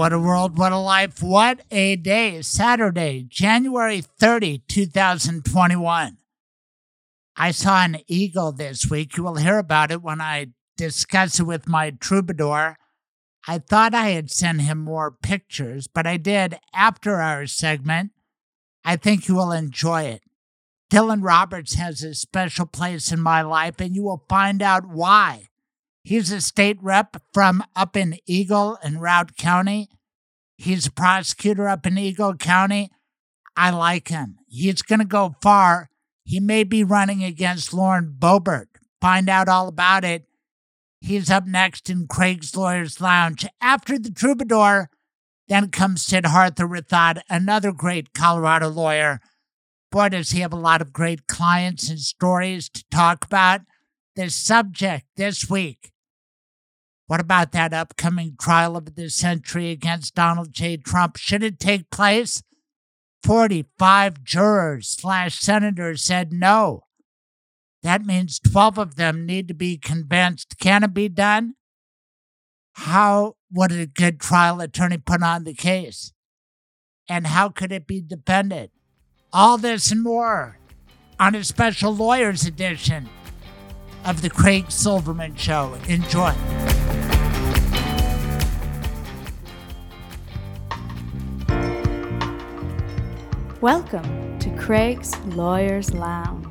What a world, what a life, what a day. Saturday, January 30, 2021. I saw an eagle this week. You will hear about it when I discuss it with my troubadour. I thought I had sent him more pictures, but I did after our segment. I think you will enjoy it. Dylan Roberts has a special place in my life, and you will find out why. He's a state rep from up in Eagle and Routt County. He's a prosecutor up in Eagle County. I like him. He's going to go far. He may be running against Lauren Boebert. Find out all about it. He's up next in Craig's Lawyers Lounge. After the troubadour, then comes Siddhartha Rathod, another great Colorado lawyer. Boy, does he have a lot of great clients and stories to talk about. The subject this week. What about that upcoming trial of the century against Donald J. Trump? Should it take place? 45 jurors slash senators said no. That means 12 of them need to be convinced. Can it be done? How would a good trial attorney put on the case? And how could it be defended? All this and more on a special lawyers edition of the Craig Silverman Show. Enjoy. Welcome to Craig's Lawyers Lounge.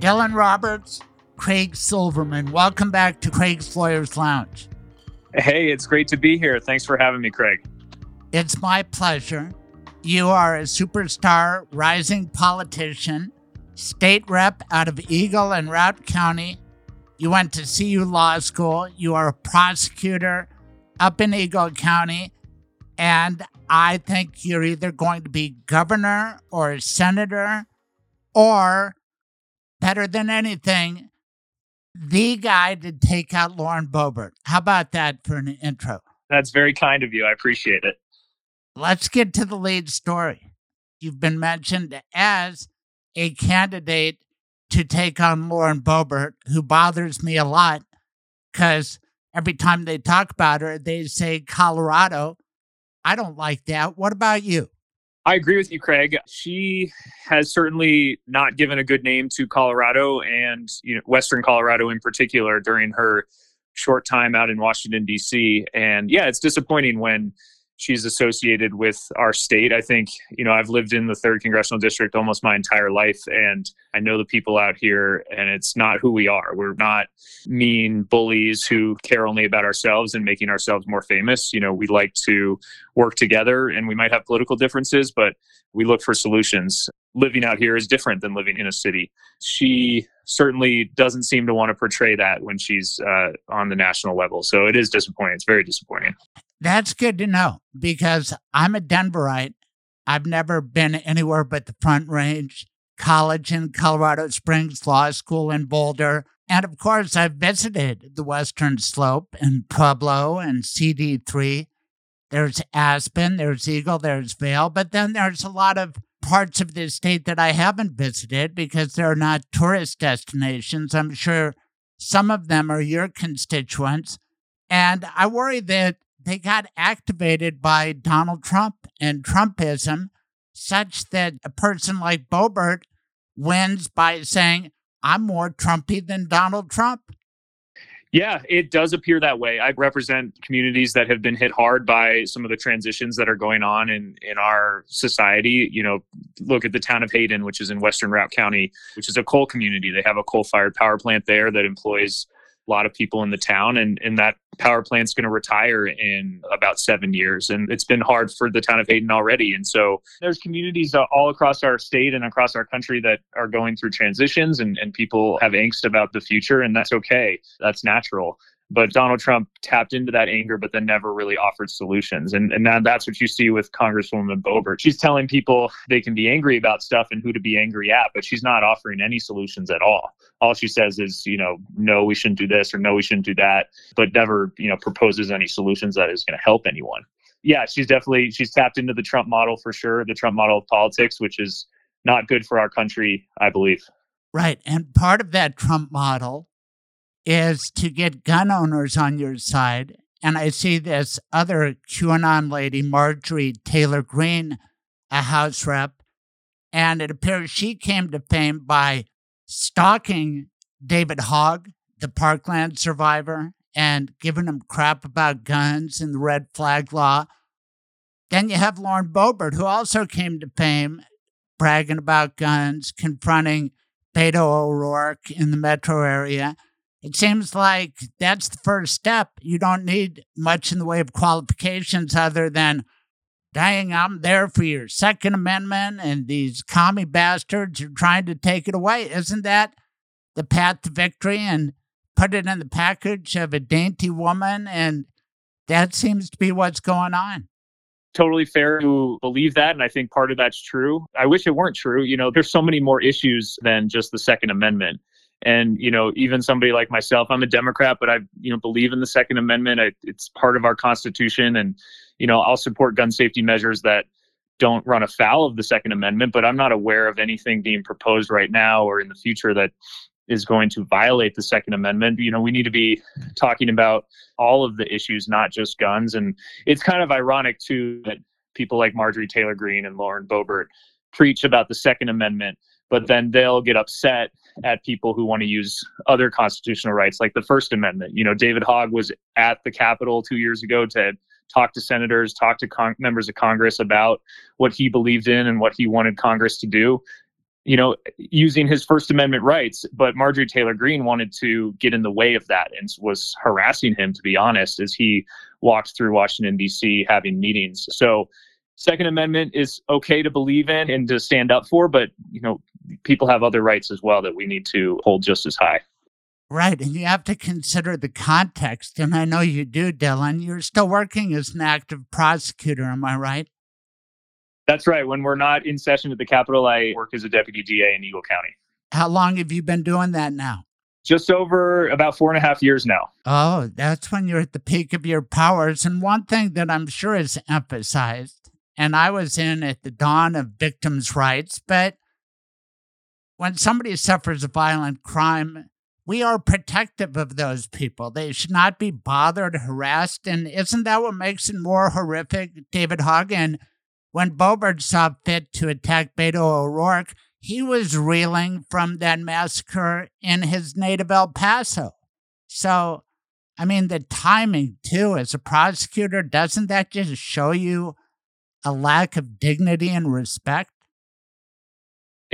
Dylan Roberts, Craig Silverman. Welcome back to Craig's Lawyers Lounge. Hey, it's great to be here. Thanks for having me, Craig. It's my pleasure. You are a superstar, rising politician, state rep out of Eagle and Routt County. You went to CU Law School. You are a prosecutor up in Eagle County. And I think you're either going to be governor or senator or, better than anything, the guy to take out Lauren Boebert. How about that for an intro? That's very kind of you. I appreciate it. Let's get to the lead story. You've been mentioned as a candidate to take on Lauren Boebert, who bothers me a lot because every time they talk about her, they say Colorado. I don't like that. What about you? I agree with you, Craig. She has certainly not given a good name to Colorado and you know Western Colorado in particular during her short time out in Washington D.C. And yeah, it's disappointing when she's associated with our state. I think, you know, I've lived in the third congressional district almost my entire life, and I know the people out here, and it's not who we are. We're not mean bullies who care only about ourselves and making ourselves more famous. You know, we like to work together, and we might have political differences, but we look for solutions. Living out here is different than living in a city. She certainly doesn't seem to want to portray that when she's uh, on the national level. So it is disappointing. It's very disappointing. That's good to know because I'm a Denverite. I've never been anywhere but the Front Range, college in Colorado Springs, law school in Boulder. And of course, I've visited the Western Slope and Pueblo and CD3. There's Aspen, there's Eagle, there's Vail, but then there's a lot of parts of the state that I haven't visited because they're not tourist destinations. I'm sure some of them are your constituents. And I worry that they got activated by Donald Trump and Trumpism, such that a person like Boebert wins by saying, I'm more Trumpy than Donald Trump. Yeah, it does appear that way. I represent communities that have been hit hard by some of the transitions that are going on in, in our society. You know, look at the town of Hayden, which is in Western Routt County, which is a coal community. They have a coal fired power plant there that employs a lot of people in the town and, and that power plant's going to retire in about seven years and it's been hard for the town of hayden already and so there's communities uh, all across our state and across our country that are going through transitions and, and people have angst about the future and that's okay. That's natural But Donald Trump tapped into that anger, but then never really offered solutions. And, and now that's what you see with Congresswoman Boebert. She's telling people they can be angry about stuff and who to be angry at, but she's not offering any solutions at all. All she says is, you know, no, we shouldn't do this or no, we shouldn't do that, but never, you know, proposes any solutions that is going to help anyone. Yeah, she's definitely she's tapped into the Trump model for sure, the Trump model of politics, which is not good for our country, I believe. Right. And part of that Trump model is to get gun owners on your side. And I see this other QAnon lady, Marjorie Taylor Greene, a House rep, and it appears she came to fame by stalking David Hogg, the Parkland survivor, and giving him crap about guns and the red flag law. Then you have Lauren Boebert, who also came to fame bragging about guns, confronting Beto O'Rourke in the metro area. It seems like that's the first step. You don't need much in the way of qualifications other than, dang, I'm there for your Second Amendment, and these commie bastards are trying to take it away. Isn't that the path to victory? And put it in the package of a dainty woman, and that seems to be what's going on totally fair to believe that and i think part of that's true i wish it weren't true you know there's so many more issues than just the second amendment and you know even somebody like myself i'm a democrat but i you know believe in the second amendment. I, it's part of our constitution. And you know i'll support gun safety measures that don't run afoul of the second amendment but i'm not aware of anything being proposed right now or in the future that is going to violate the second amendment. You know we need to be talking about all of the issues not just guns. And it's kind of ironic too that people like marjorie taylor greene and lauren boebert preach about the second amendment but then they'll get upset at people who want to use other constitutional rights like the first amendment. You know david hogg was at the capitol two years ago to talk to senators talk to con- members of congress about what he believed in and what he wanted congress to do. You know using his first amendment rights but marjorie taylor greene wanted to get in the way of that and was harassing him to be honest as he walked through washington d.c having meetings. So second amendment is okay to believe in and to stand up for but you know people have other rights as well that we need to hold just as high right and you have to consider the context and i know you do dylan you're still working as an active prosecutor am i right that's right when we're not in session at the capitol i work as a deputy da in eagle county how long have you been doing that now just over about four and a half years now. Oh, that's when you're at the peak of your powers. And one thing that I'm sure is emphasized and I was in at the dawn of victims' rights. But when somebody suffers a violent crime, we are protective of those people. They should not be bothered, harassed. And isn't that what makes it more horrific, David Hogan? When Boebert saw fit to attack Beto O'Rourke, he was reeling from that massacre in his native El Paso. So, I mean, the timing, too, as a prosecutor, doesn't that just show you a lack of dignity and respect?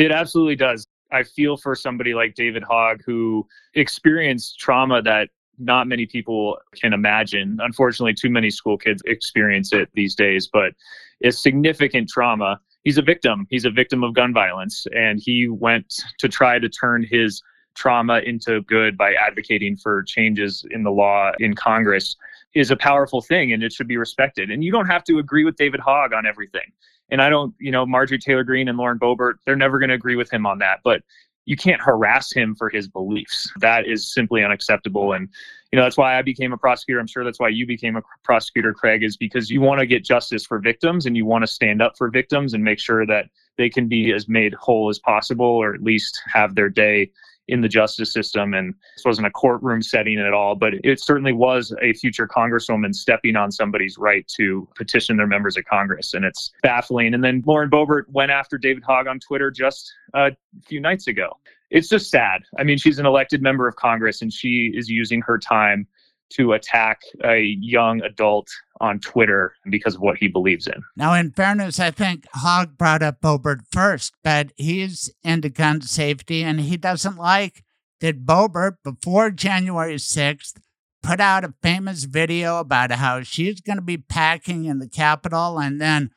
It absolutely does. I feel for somebody like David Hogg who experienced trauma that not many people can imagine. Unfortunately, too many school kids experience it these days, but it's significant trauma. He's a victim. He's a victim of gun violence, and he went to try to turn his trauma into good by advocating for changes in the law in Congress is a powerful thing and it should be respected. And you don't have to agree with David Hogg on everything. And I don't, you know, Marjorie Taylor Greene and Lauren Boebert, they're never going to agree with him on that. But you can't harass him for his beliefs. That is simply unacceptable. And, you know, that's why I became a prosecutor. I'm sure that's why you became a prosecutor, Craig, is because you want to get justice for victims and you want to stand up for victims and make sure that they can be as made whole as possible or at least have their day in the justice system. And this wasn't a courtroom setting at all, but it certainly was a future congresswoman stepping on somebody's right to petition their members of Congress. And it's baffling. And then Lauren Boebert went after David Hogg on Twitter just uh, a few nights ago. It's just sad. I mean, she's an elected member of Congress and she is using her time to attack a young adult on Twitter because of what he believes in. Now, in fairness, I think Hogg brought up Boebert first, but he's into gun safety and he doesn't like that Boebert, before January 6th, put out a famous video about how she's going to be packing in the Capitol. And then,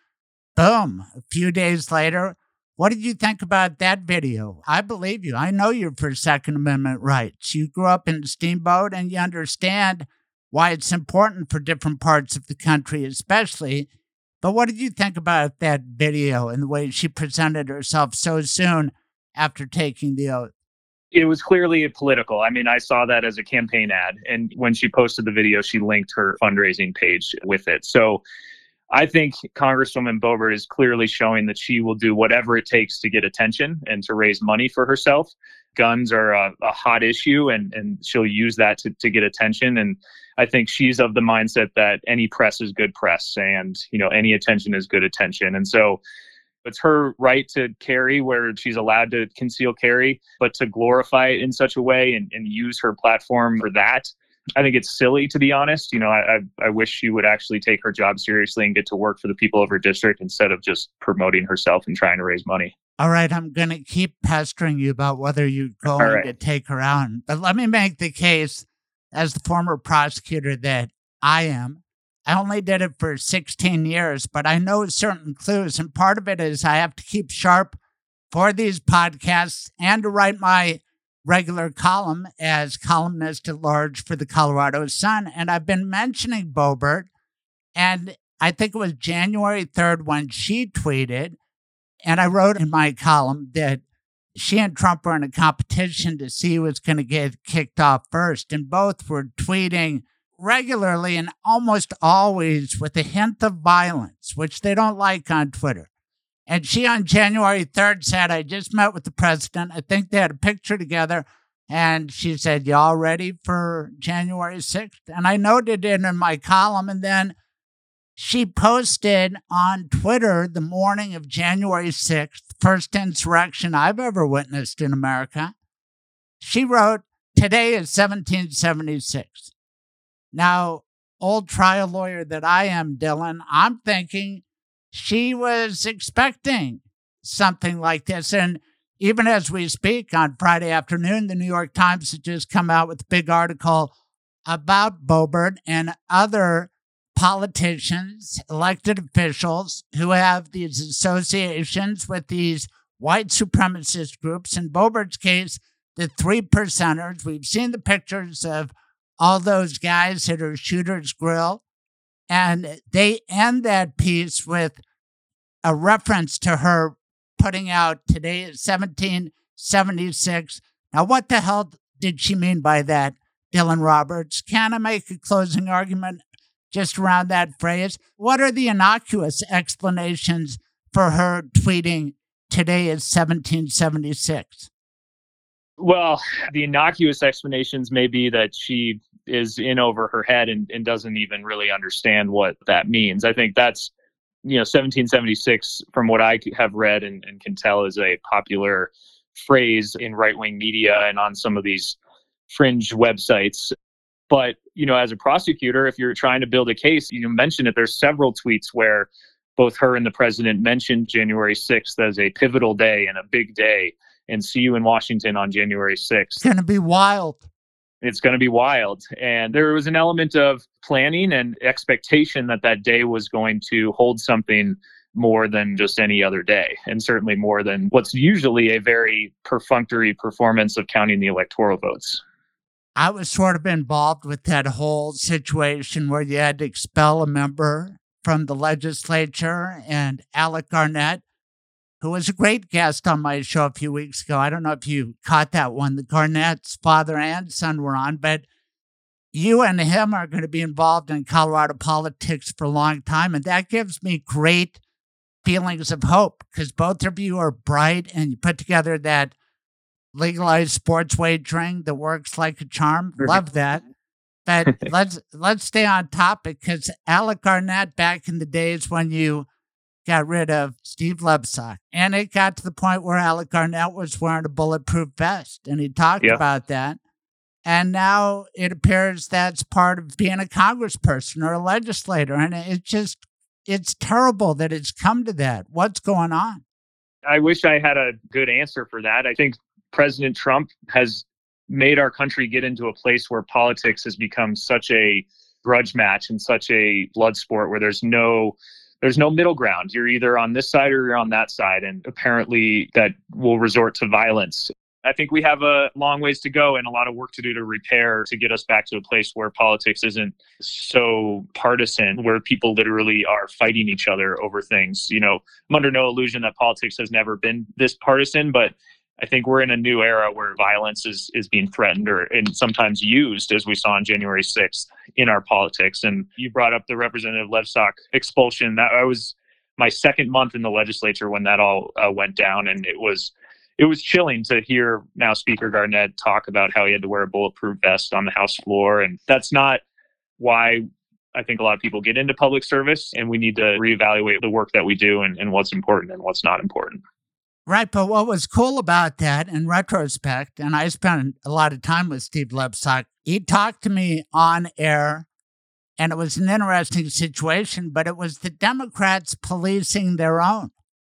boom, a few days later, What did you think about that video? I believe you. I know you're for Second Amendment rights. You grew up in steamboat and you understand why it's important for different parts of the country, especially. But what did you think about that video and the way she presented herself so soon after taking the oath? It was clearly political. I mean, I saw that as a campaign ad. And when she posted the video, she linked her fundraising page with it. So I think Congresswoman Boebert is clearly showing that she will do whatever it takes to get attention and to raise money for herself. Guns are a, a hot issue, and, and she'll use that to, to get attention. And I think she's of the mindset that any press is good press, and you know any attention is good attention. And so it's her right to carry where she's allowed to conceal carry, but to glorify it in such a way and, and use her platform for that I think it's silly to be honest. You know, I, I, I wish she would actually take her job seriously and get to work for the people of her district instead of just promoting herself and trying to raise money. All right, I'm going to keep pestering you about whether you're going right. to take her out. But let me make the case as the former prosecutor that I am. I only did it for 16 years, but I know certain clues. And part of it is I have to keep sharp for these podcasts and to write my regular column as columnist at large for the Colorado Sun. And I've been mentioning Boebert, and I think it was January 3rd when she tweeted, and I wrote in my column that she and Trump were in a competition to see who was going to get kicked off first. And both were tweeting regularly and almost always with a hint of violence, which they don't like on Twitter. And she on January 3rd said, I just met with the president. I think they had a picture together. And she said, Y'all ready for January 6th? And I noted it in my column. And then she posted on Twitter the morning of January 6th, first insurrection I've ever witnessed in America. She wrote, Today is 1776. Now, old trial lawyer that I am, Dylan, I'm thinking she was expecting something like this. And even as we speak on Friday afternoon, the New York Times has just come out with a big article about Boebert and other politicians, elected officials who have these associations with these white supremacist groups. In Boebert's case, the three percenters. We've seen the pictures of all those guys at her shooter's grill. And they end that piece with a reference to her putting out today is 1776. Now, what the hell did she mean by that, Dylan Roberts? Can I make a closing argument just around that phrase? What are the innocuous explanations for her tweeting today is 1776? Well, the innocuous explanations may be that she is in over her head and, and doesn't even really understand what that means. I think that's, you know, 1776, from what I have read and, and can tell, is a popular phrase in right wing media and on some of these fringe websites. But, you know, as a prosecutor, if you're trying to build a case, you mentioned it, there's several tweets where both her and the president mentioned January 6th as a pivotal day and a big day and see you in Washington on January 6th. It's going to be wild it's going to be wild. And there was an element of planning and expectation that that day was going to hold something more than just any other day, and certainly more than what's usually a very perfunctory performance of counting the electoral votes. I was sort of involved with that whole situation where you had to expel a member from the legislature, and Alec Garnett who was a great guest on my show a few weeks ago. I don't know if you caught that one. The Garnett's father and son were on, but you and him are going to be involved in Colorado politics for a long time. And that gives me great feelings of hope because both of you are bright and you put together that legalized sports wagering that works like a charm. Love that. But let's let's stay on topic because Alec Garnett back in the days when you got rid of Steve Lebsock. And it got to the point where Alec Garnett was wearing a bulletproof vest. And he talked yeah. about that. And now it appears that's part of being a congressperson or a legislator. And it's just, it's terrible that it's come to that. What's going on? I wish I had a good answer for that. I think President Trump has made our country get into a place where politics has become such a grudge match and such a blood sport where there's no there's no middle ground. You're either on this side or you're on that side. And apparently that will resort to violence. I think we have a long ways to go and a lot of work to do to repair to get us back to a place where politics isn't so partisan, where people literally are fighting each other over things. You know, I'm under no illusion that politics has never been this partisan, but I think we're in a new era where violence is is being threatened or and sometimes used, as we saw on January 6th, in our politics. And you brought up the Representative Lebsock expulsion. That I was my second month in the legislature when that all uh, went down, and it was it was chilling to hear now Speaker Garnett talk about how he had to wear a bulletproof vest on the House floor, and that's not why I think a lot of people get into public service, and we need to reevaluate the work that we do and, and what's important and what's not important. Right, but what was cool about that in retrospect, and I spent a lot of time with Steve Lebsock, he talked to me on air, and it was an interesting situation, but it was the Democrats policing their own,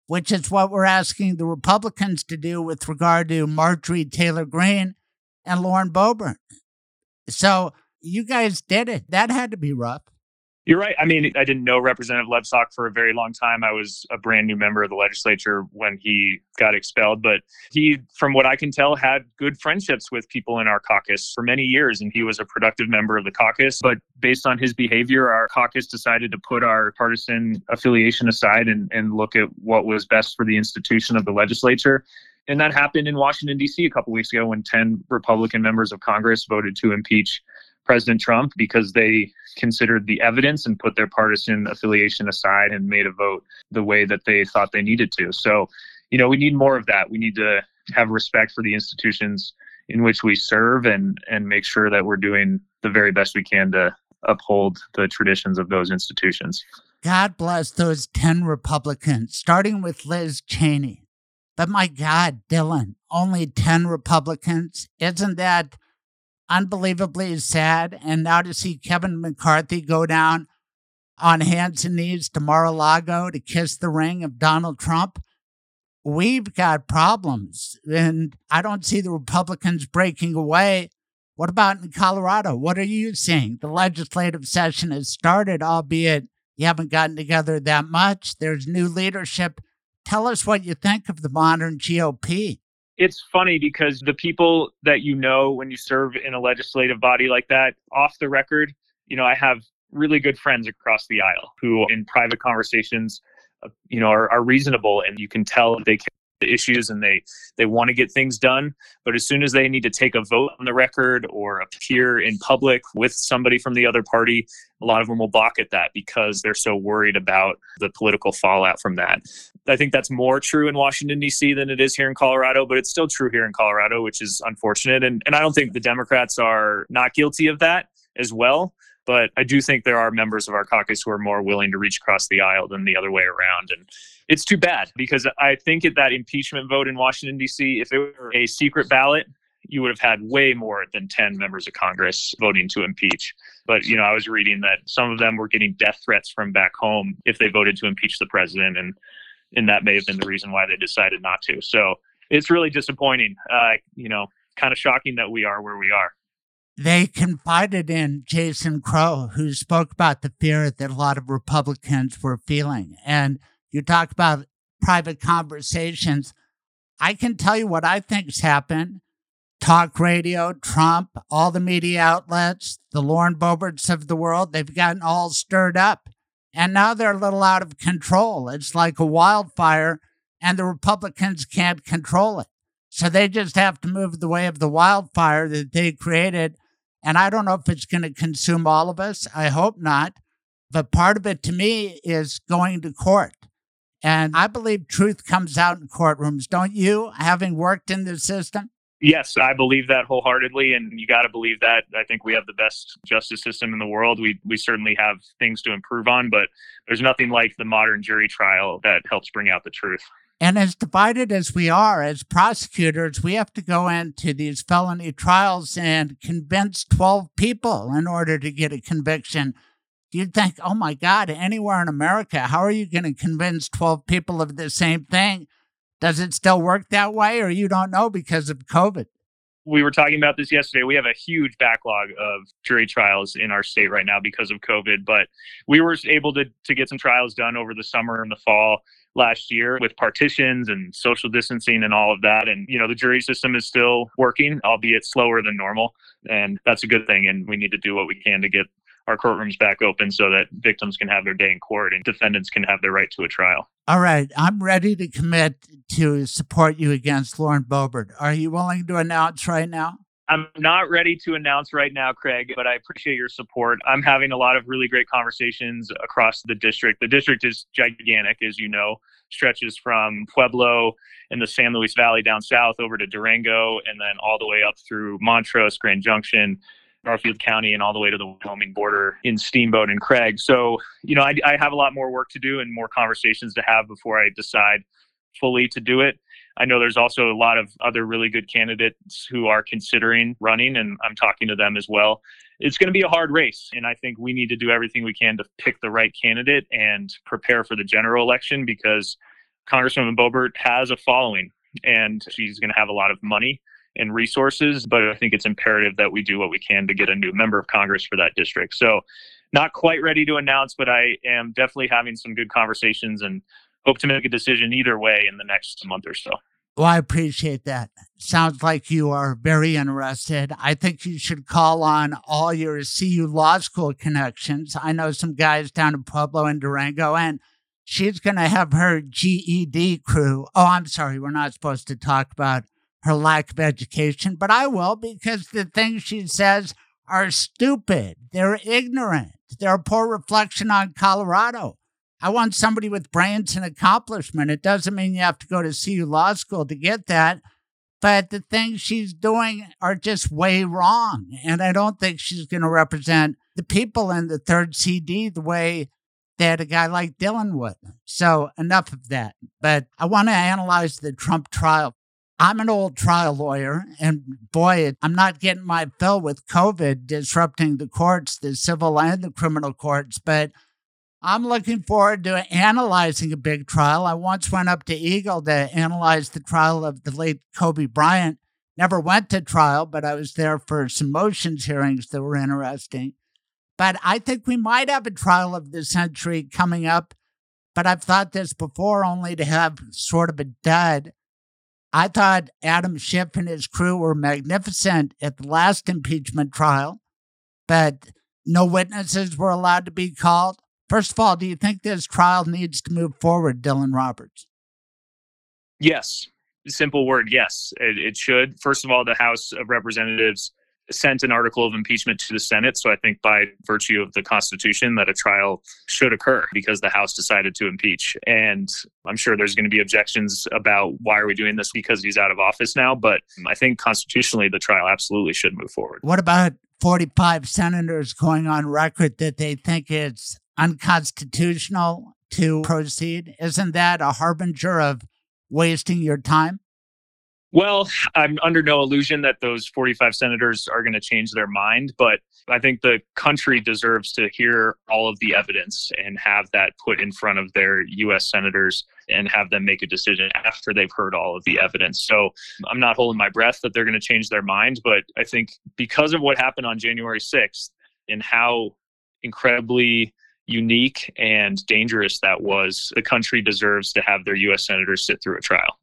which is what we're asking the Republicans to do with regard to Marjorie Taylor Greene and Lauren Boebert. So you guys did it. That had to be rough. You're right. I mean, I didn't know Representative Lebsock for a very long time. I was a brand new member of the legislature when he got expelled, but he, from what I can tell, had good friendships with people in our caucus for many years, and he was a productive member of the caucus. But based on his behavior, our caucus decided to put our partisan affiliation aside and, and look at what was best for the institution of the legislature. And that happened in Washington, D.C. a couple weeks ago when 10 Republican members of Congress voted to impeach President Trump because they considered the evidence and put their partisan affiliation aside and made a vote the way that they thought they needed to. So, you know, we need more of that. We need to have respect for the institutions in which we serve and and make sure that we're doing the very best we can to uphold the traditions of those institutions. God bless those 10 Republicans, starting with Liz Cheney. But my God, Dylan, only 10 Republicans? Isn't that unbelievably sad. And now to see Kevin McCarthy go down on hands and knees to Mar a Lago to kiss the ring of Donald Trump, we've got problems. And I don't see the Republicans breaking away. What about in Colorado? What are you seeing? The legislative session has started, albeit you haven't gotten together that much. There's new leadership. Tell us what you think of the modern GOP it's funny because the people that you know when you serve in a legislative body like that, off the record, you know, I have really good friends across the aisle who, in private conversations, uh, you know, are, are reasonable, and you can tell they care the issues and they they want to get things done. But as soon as they need to take a vote on the record or appear in public with somebody from the other party a lot of them will balk at that because they're so worried about the political fallout from that i think that's more true in washington d.c than it is here in colorado but it's still true here in colorado which is unfortunate and, and i don't think the democrats are not guilty of that as well but I do think there are members of our caucus who are more willing to reach across the aisle than the other way around. And it's too bad because I think at that impeachment vote in Washington, D.C., if it were a secret ballot, you would have had way more than 10 members of Congress voting to impeach. But, you know, I was reading that some of them were getting death threats from back home if they voted to impeach the president. And, and that may have been the reason why they decided not to. So it's really disappointing. Uh, you know, kind of shocking that we are where we are they confided in Jason Crow, who spoke about the fear that a lot of Republicans were feeling. And you talk about private conversations. I can tell you what I think's happened. Talk radio, Trump, all the media outlets, the Lauren Boeberts of the world, they've gotten all stirred up. And now they're a little out of control. It's like a wildfire, and the Republicans can't control it. So they just have to move the way of the wildfire that they created and I don't know if it's going to consume all of us. I hope not. But part of it to me is going to court. And I believe truth comes out in courtrooms. Don't you, having worked in the system? Yes, I believe that wholeheartedly, and you got to believe that. I think we have the best justice system in the world. We we certainly have things to improve on, but there's nothing like the modern jury trial that helps bring out the truth. And as divided as we are as prosecutors, we have to go into these felony trials and convince 12 people in order to get a conviction. You'd think, oh my God, anywhere in America, how are you going to convince 12 people of the same thing? Does it still work that way, or you don't know because of COVID? we were talking about this yesterday. We have a huge backlog of jury trials in our state right now because of COVID, but we were able to to get some trials done over the summer and the fall last year with partitions and social distancing and all of that. And, you know, the jury system is still working, albeit slower than normal. And that's a good thing. And we need to do what we can to get our courtrooms back open so that victims can have their day in court and defendants can have their right to a trial. All right. I'm ready to commit to support you against Lauren Boebert. Are you willing to announce right now? I'm not ready to announce right now, Craig, but I appreciate your support. I'm having a lot of really great conversations across the district. The district is gigantic, as you know, stretches from Pueblo in the San Luis Valley down south over to Durango, and then all the way up through Montrose, Grand Junction, Garfield County, and all the way to the Wyoming border in Steamboat and Craig. So, you know, I, I have a lot more work to do and more conversations to have before I decide fully to do it. I know there's also a lot of other really good candidates who are considering running, and I'm talking to them as well. It's going to be a hard race, and I think we need to do everything we can to pick the right candidate and prepare for the general election because Congresswoman Boebert has a following, and she's going to have a lot of money and resources. But I think it's imperative that we do what we can to get a new member of Congress for that district. So, not quite ready to announce, but I am definitely having some good conversations and hope to make a decision either way in the next month or so. Well, I appreciate that. Sounds like you are very interested. I think you should call on all your CU Law School connections. I know some guys down in Pueblo and Durango, and she's going to have her GED crew. Oh, I'm sorry, we're not supposed to talk about her lack of education, but I will because the things she says are stupid. They're ignorant. They're a poor reflection on Colorado. I want somebody with brains and accomplishment. It doesn't mean you have to go to CU Law School to get that. But the things she's doing are just way wrong. And I don't think she's going to represent the people in the third CD the way that a guy like Dylan would. So enough of that. But I want to analyze the Trump trial. I'm an old trial lawyer, and boy, I'm not getting my fill with COVID disrupting the courts, the civil and the criminal courts. But I'm looking forward to analyzing a big trial. I once went up to Eagle to analyze the trial of the late Kobe Bryant. Never went to trial, but I was there for some motions hearings that were interesting. But I think we might have a trial of the century coming up. But I've thought this before, only to have sort of a dud. I thought Adam Schiff and his crew were magnificent at the last impeachment trial, but no witnesses were allowed to be called. First of all, do you think this trial needs to move forward, Dylan Roberts? Yes. Simple word, yes. It, it, should. First of all, the House of Representatives sent an article of impeachment to the Senate. So I think by virtue of the Constitution, that a trial should occur because the House decided to impeach. And I'm sure there's going to be objections about why are we doing this because he's out of office now. But I think constitutionally, the trial absolutely should move forward. What about 45 senators going on record that they think it's unconstitutional to proceed? Isn't that a harbinger of wasting your time? Well, I'm under no illusion that those 45 senators are going to change their mind, but I think the country deserves to hear all of the evidence and have that put in front of their U.S. senators and have them make a decision after they've heard all of the evidence. So I'm not holding my breath that they're going to change their mind, but I think because of what happened on January 6th and how incredibly unique and dangerous that was, the country deserves to have their U.S. senators sit through a trial.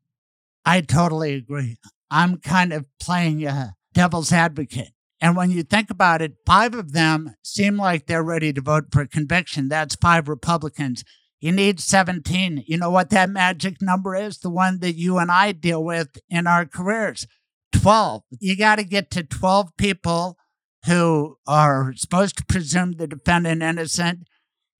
I totally agree. I'm kind of playing a devil's advocate. And when you think about it, five of them seem like they're ready to vote for conviction. That's five Republicans. You need 17. You know what that magic number is? The one that you and I deal with in our careers 12. You got to get to 12 people who are supposed to presume the defendant innocent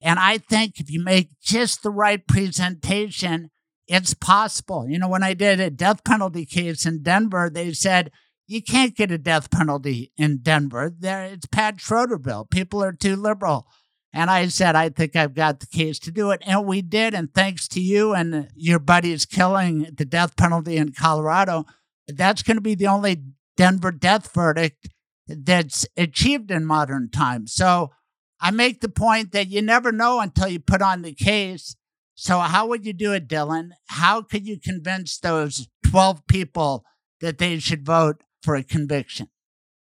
and I think if you make just the right presentation, it's possible. You know, when I did a death penalty case in Denver, they said, you can't get a death penalty in Denver. There, it's Pat Schroederville. People are too liberal. And I said, I think I've got the case to do it. And we did. And thanks to you and your buddies killing the death penalty in Colorado, that's going to be the only Denver death verdict that's achieved in modern times. So I make the point that you never know until you put on the case. So, how would you do it, Dylan? How could you convince those 12 people that they should vote for a conviction?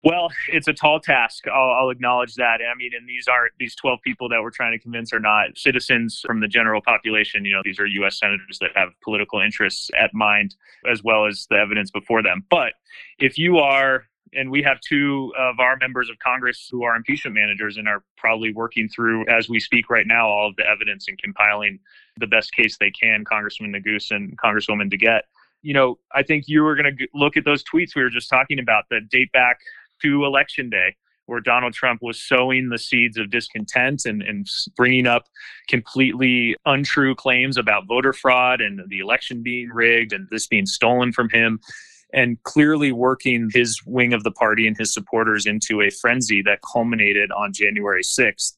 Well, it's a tall task. I'll, I'll, acknowledge that. I mean, and these aren't these 12 people that we're trying to convince are not citizens from the general population. You know, these are U.S. senators that have political interests at mind, as well as the evidence before them. But if you are, and we have two of our members of Congress who are impeachment managers and are probably working through, as we speak right now, all of the evidence and compiling the best case they can, Congressman Neguse and Congresswoman DeGette. You know, I think you were going to look at those tweets we were just talking about that date back to election day where Donald Trump was sowing the seeds of discontent and, and bringing up completely untrue claims about voter fraud and the election being rigged and this being stolen from him, and clearly working his wing of the party and his supporters into a frenzy that culminated on January 6th.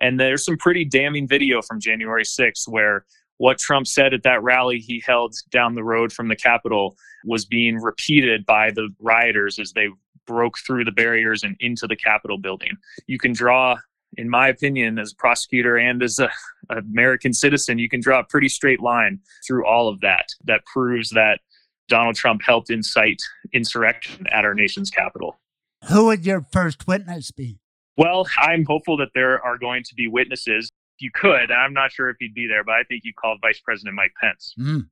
And there's some pretty damning video from January 6th where what Trump said at that rally he held down the road from the Capitol was being repeated by the rioters as they broke through the barriers and into the Capitol building. You can draw, in my opinion, as a prosecutor and as a American citizen, you can draw a pretty straight line through all of that that proves that Donald Trump helped incite insurrection at our nation's capital. Who would your first witness be? Well, I'm hopeful that there are going to be witnesses. You could, I'm not sure if he'd be there, but I think you called Vice President Mike Pence. Mm.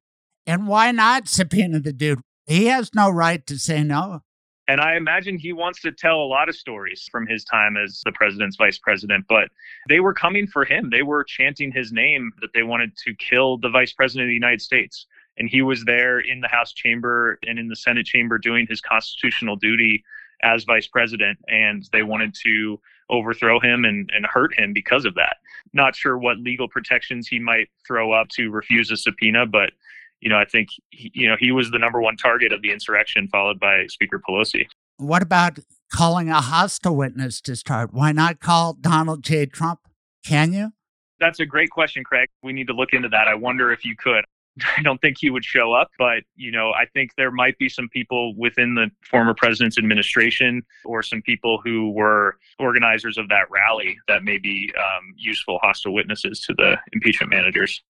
And why not subpoena the dude? He has no right to say no. And I imagine he wants to tell a lot of stories from his time as the president's vice president, but they were coming for him. They were chanting his name that they wanted to kill the vice president of the United States. And he was there in the House chamber and in the Senate chamber doing his constitutional duty as vice president. And they wanted to overthrow him and, and hurt him because of that. Not sure what legal protections he might throw up to refuse a subpoena, but you know, I think he, you know he was the number one target of the insurrection, followed by Speaker Pelosi. What about calling a hostile witness to start? Why not call Donald J. Trump? Can you? That's a great question, Craig. We need to look into that. I wonder if you could. I don't think he would show up, but you know, I think there might be some people within the former president's administration or some people who were organizers of that rally that may be um, useful hostile witnesses to the impeachment managers.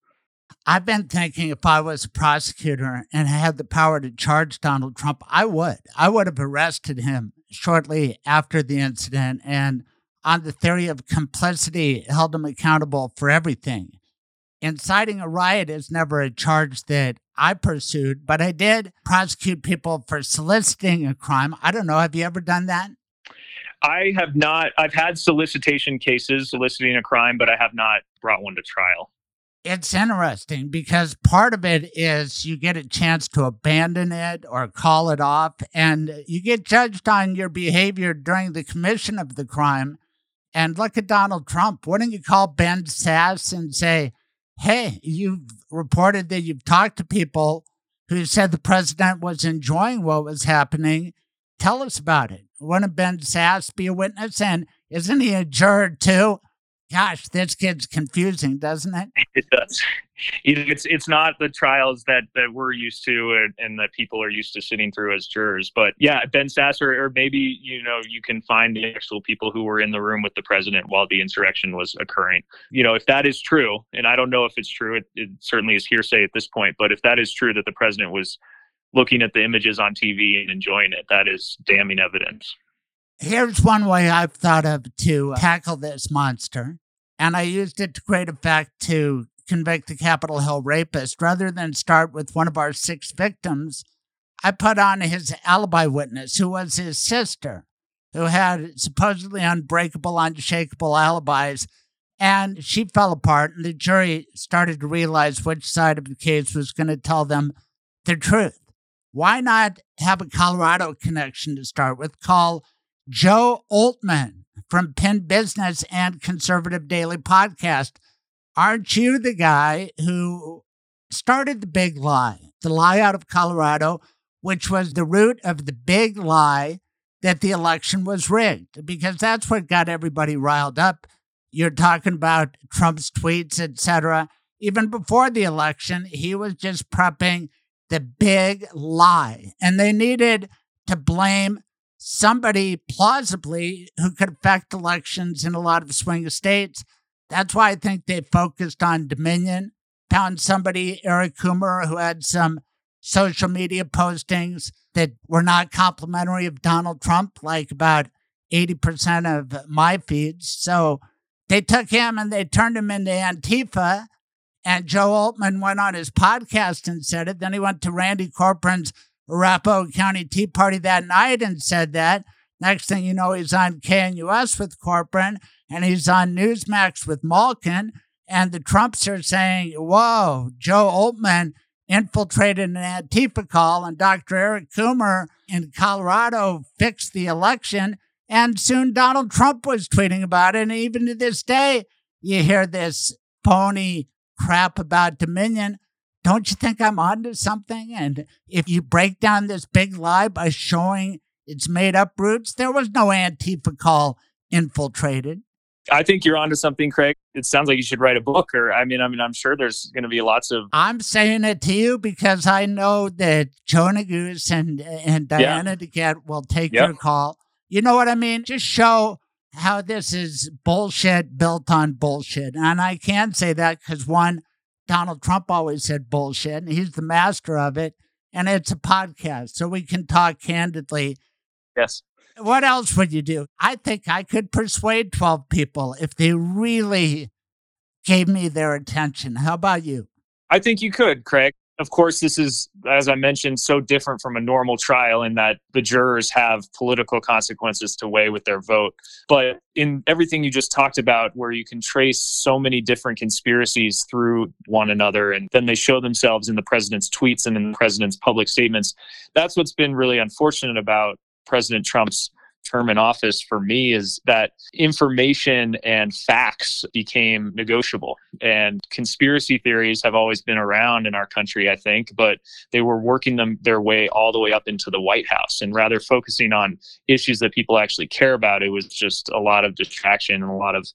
I've been thinking if I was a prosecutor and had the power to charge Donald Trump, I would. I would have arrested him shortly after the incident and, on the theory of complicity, held him accountable for everything. Inciting a riot is never a charge that I pursued, but I did prosecute people for soliciting a crime. I don't know. Have you ever done that? I have not. I've had solicitation cases soliciting a crime, but I have not brought one to trial it's interesting because part of it is you get a chance to abandon it or call it off, and you get judged on your behavior during the commission of the crime. And look at Donald Trump. Wouldn't you call Ben Sasse and say, hey, you've reported that you've talked to people who said the president was enjoying what was happening? Tell us about it. Wouldn't Ben Sasse be a witness? And isn't he a juror too? Gosh, this gets confusing, doesn't it? It does. It's it's not the trials that that we're used to and, and that people are used to sitting through as jurors. But yeah, Ben Sasser, or maybe you know you can find the actual people who were in the room with the president while the insurrection was occurring. You know, if that is true, and I don't know if it's true, it, it certainly is hearsay at this point. But if that is true that the president was looking at the images on TV and enjoying it, that is damning evidence. Here's one way I've thought of to uh, tackle this monster and I used it to great effect to convict the Capitol Hill rapist. Rather than start with one of our six victims, I put on his alibi witness, who was his sister, who had supposedly unbreakable, unshakable alibis. And she fell apart, and the jury started to realize which side of the case was going to tell them the truth. Why not have a Colorado connection to start with? Call Joe Oltmann from PIN Business and Conservative Daily Podcast. Aren't you the guy who started the big lie, the lie out of Colorado, which was the root of the big lie that the election was rigged? Because that's what got everybody riled up. You're talking about Trump's tweets, etc. Even before the election, he was just prepping the big lie. And they needed to blame somebody plausibly who could affect elections in a lot of swing states. That's why I think they focused on Dominion, found somebody, Eric Coomer, who had some social media postings that were not complimentary of Donald Trump, like about 80% of my feeds. So they took him and they turned him into Antifa. And Joe Oltmann went on his podcast and said it. Then he went to Randy Corporon's Arapahoe County Tea Party that night and said that. Next thing you know, he's on KNUS with Corporon and he's on Newsmax with Malkin. And the Trumps are saying, whoa, Joe Oltmann infiltrated an Antifa call, and Dr. Eric Coomer in Colorado fixed the election. And soon Donald Trump was tweeting about it. And even to this day, you hear this phony crap about Dominion. Don't you think I'm onto something? And if you break down this big lie by showing its made up roots, there was no Antifa call infiltrated. I think you're onto something, Craig. It sounds like you should write a book, or I mean, I mean, I'm sure there's going to be lots of. I'm saying it to you because I know that Joe Neguse and and Diana yeah. DeGette will take yep. your call. You know what I mean? Just show how this is bullshit built on bullshit, and I can say that because one, Donald Trump always said bullshit, and he's the master of it, and it's a podcast, so we can talk candidly. Yes what else would you do? I think I could persuade 12 people if they really gave me their attention. How about you? I think you could, Craig. Of course, this is, as I mentioned, so different from a normal trial in that the jurors have political consequences to weigh with their vote. But in everything you just talked about, where you can trace so many different conspiracies through one another, and then they show themselves in the president's tweets and in the president's public statements, that's what's been really unfortunate about President Trump's term in office for me is that information and facts became negotiable. And conspiracy theories have always been around in our country, I think, but they were working them their way all the way up into the White House. And rather focusing on issues that people actually care about, it was just a lot of distraction and a lot of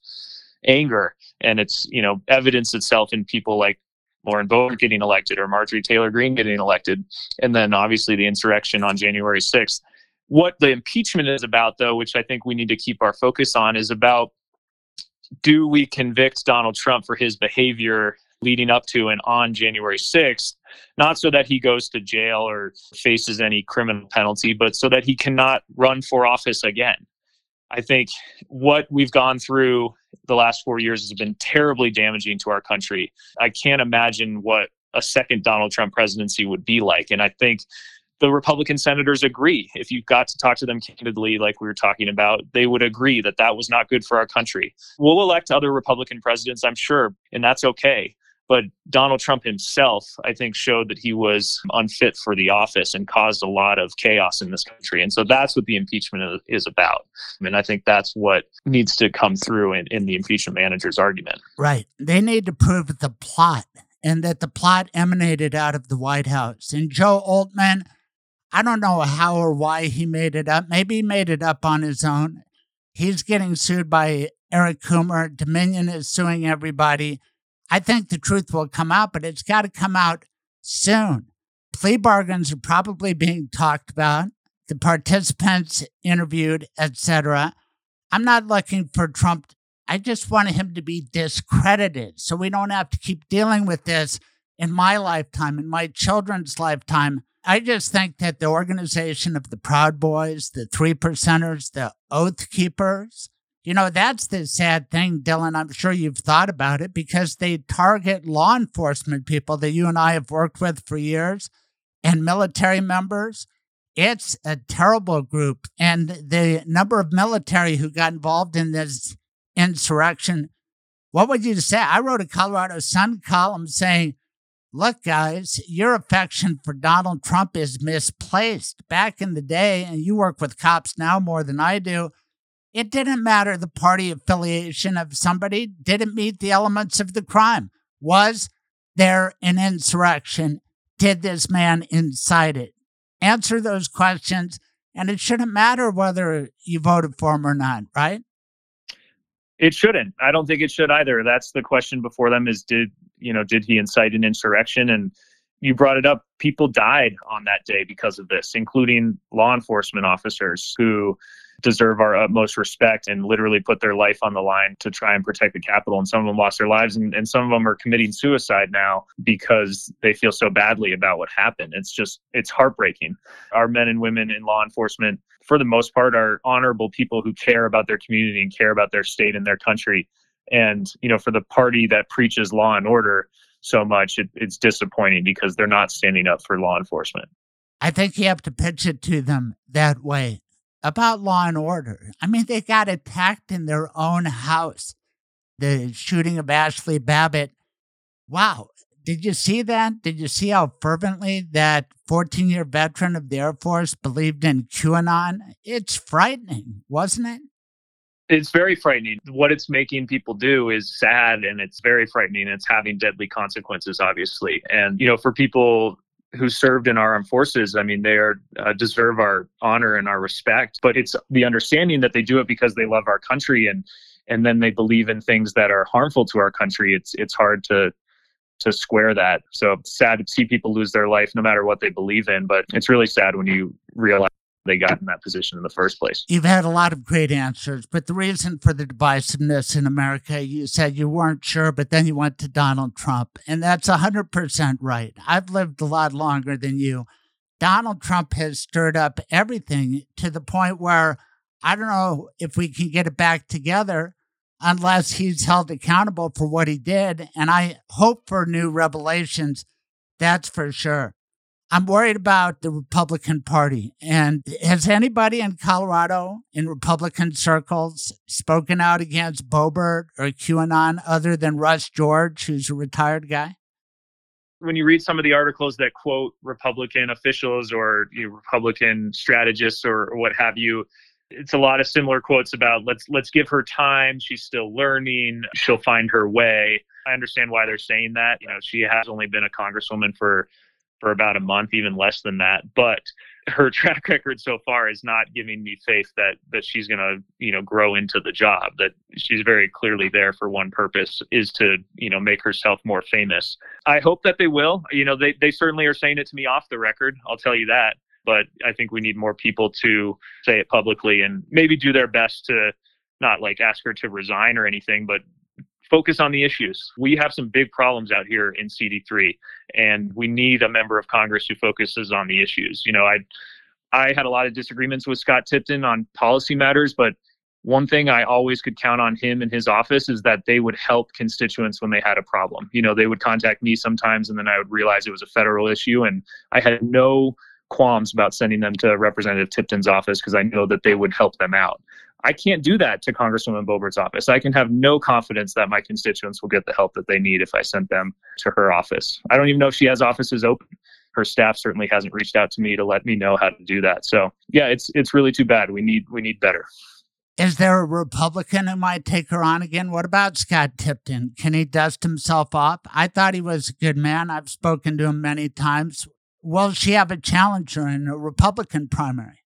anger. And it's, you know, evidence itself in people like Lauren Boebert getting elected or Marjorie Taylor Greene getting elected. And then obviously the insurrection on January 6th what the impeachment is about, though, which I think we need to keep our focus on, is about do we convict Donald Trump for his behavior leading up to and on January 6th, not so that he goes to jail or faces any criminal penalty, but so that he cannot run for office again. I think what we've gone through the last four years has been terribly damaging to our country. I can't imagine what a second Donald Trump presidency would be like. And I think the Republican senators agree. If you got to talk to them candidly, like we were talking about, they would agree that that was not good for our country. We'll elect other Republican presidents, I'm sure, and that's okay. But Donald Trump himself, I think, showed that he was unfit for the office and caused a lot of chaos in this country. And so that's what the impeachment is about. I mean, I think that's what needs to come through in, in the impeachment manager's argument. Right. They need to prove the plot and that the plot emanated out of the White House. And Joe Oltmann, I don't know how or why he made it up. Maybe he made it up on his own. He's getting sued by Eric Coomer. Dominion is suing everybody. I think the truth will come out, but it's got to come out soon. Plea bargains are probably being talked about, the participants interviewed, etc. I'm not looking for Trump. I just want him to be discredited so we don't have to keep dealing with this in my lifetime, in my children's lifetime. I just think that the organization of the Proud Boys, the Three Percenters, the Oath Keepers, you know, that's the sad thing, Dylan. I'm sure you've thought about it because they target law enforcement people that you and I have worked with for years and military members. It's a terrible group. And the number of military who got involved in this insurrection, what would you say? I wrote a Colorado Sun column saying Look, guys, your affection for Donald Trump is misplaced. Back in the day, and you work with cops now more than I do, it didn't matter the party affiliation of somebody, didn't meet the elements of the crime. Was there an insurrection? Did this man incite it? Answer those questions, and it shouldn't matter whether you voted for him or not, right? It shouldn't. I don't think it should either. That's the question before them is did you know, did he incite an insurrection? And you brought it up. People died on that day because of this, including law enforcement officers who deserve our utmost respect and literally put their life on the line to try and protect the Capitol. And some of them lost their lives, and, and some of them are committing suicide now because they feel so badly about what happened. It's just, it's heartbreaking. Our men and women in law enforcement, for the most part, are honorable people who care about their community and care about their state and their country. And, you know, for the party that preaches law and order so much, it, it's disappointing because they're not standing up for law enforcement. I think you have to pitch it to them that way about law and order. I mean, they got attacked in their own house. The shooting of Ashley Babbitt. Wow. Did you see that? Did you see how fervently that 14 year veteran of the Air Force believed in QAnon? It's frightening, wasn't it? It's very frightening. What it's making people do is sad and it's very frightening. It's having deadly consequences, obviously. And, you know, for people who served in our armed forces, I mean, they are uh, deserve our honor and our respect. But it's the understanding that they do it because they love our country and and then they believe in things that are harmful to our country. It's it's hard to to square that. So sad to see people lose their life no matter what they believe in. But it's really sad when you realize they got in that position in the first place. You've had a lot of great answers, but the reason for the divisiveness in America, you said you weren't sure, but then you went to Donald Trump. And that's 100% right. I've lived a lot longer than you. Donald Trump has stirred up everything to the point where I don't know if we can get it back together unless he's held accountable for what he did. And I hope for new revelations. That's for sure. I'm worried about the Republican Party. And has anybody in Colorado in Republican circles spoken out against Boebert or QAnon other than Russ George, who's a retired guy? When you read some of the articles that quote Republican officials or you know, Republican strategists or, or what have you, it's a lot of similar quotes about let's let's give her time. She's still learning. She'll find her way. I understand why they're saying that. You know, she has only been a congresswoman for for about a month, even less than that. But her track record so far is not giving me faith that that she's going to you know grow into the job that she's very clearly there for one purpose is to you know make herself more famous. I hope that they will. You know they, they certainly are saying it to me off the record i'll tell you that. But i think we need more people to say it publicly and maybe do their best to not like ask her to resign or anything but focus on the issues. We have some big problems out here in CD3, and we need a member of Congress who focuses on the issues. You know, I I had a lot of disagreements with Scott Tipton on policy matters, but one thing I always could count on him and his office is that they would help constituents when they had a problem. You know, they would contact me sometimes, and then I would realize it was a federal issue, and I had no qualms about sending them to Representative Tipton's office because I know that they would help them out. I can't do that to Congresswoman Boebert's office. I can have no confidence that my constituents will get the help that they need if I sent them to her office. I don't even know if she has offices open. Her staff certainly hasn't reached out to me to let me know how to do that. So yeah, it's it's really too bad. We need we need better. Is there a Republican who might take her on again? What about Scott Tipton? Can he dust himself off? I thought he was a good man. I've spoken to him many times. Will she have a challenger in a Republican primary?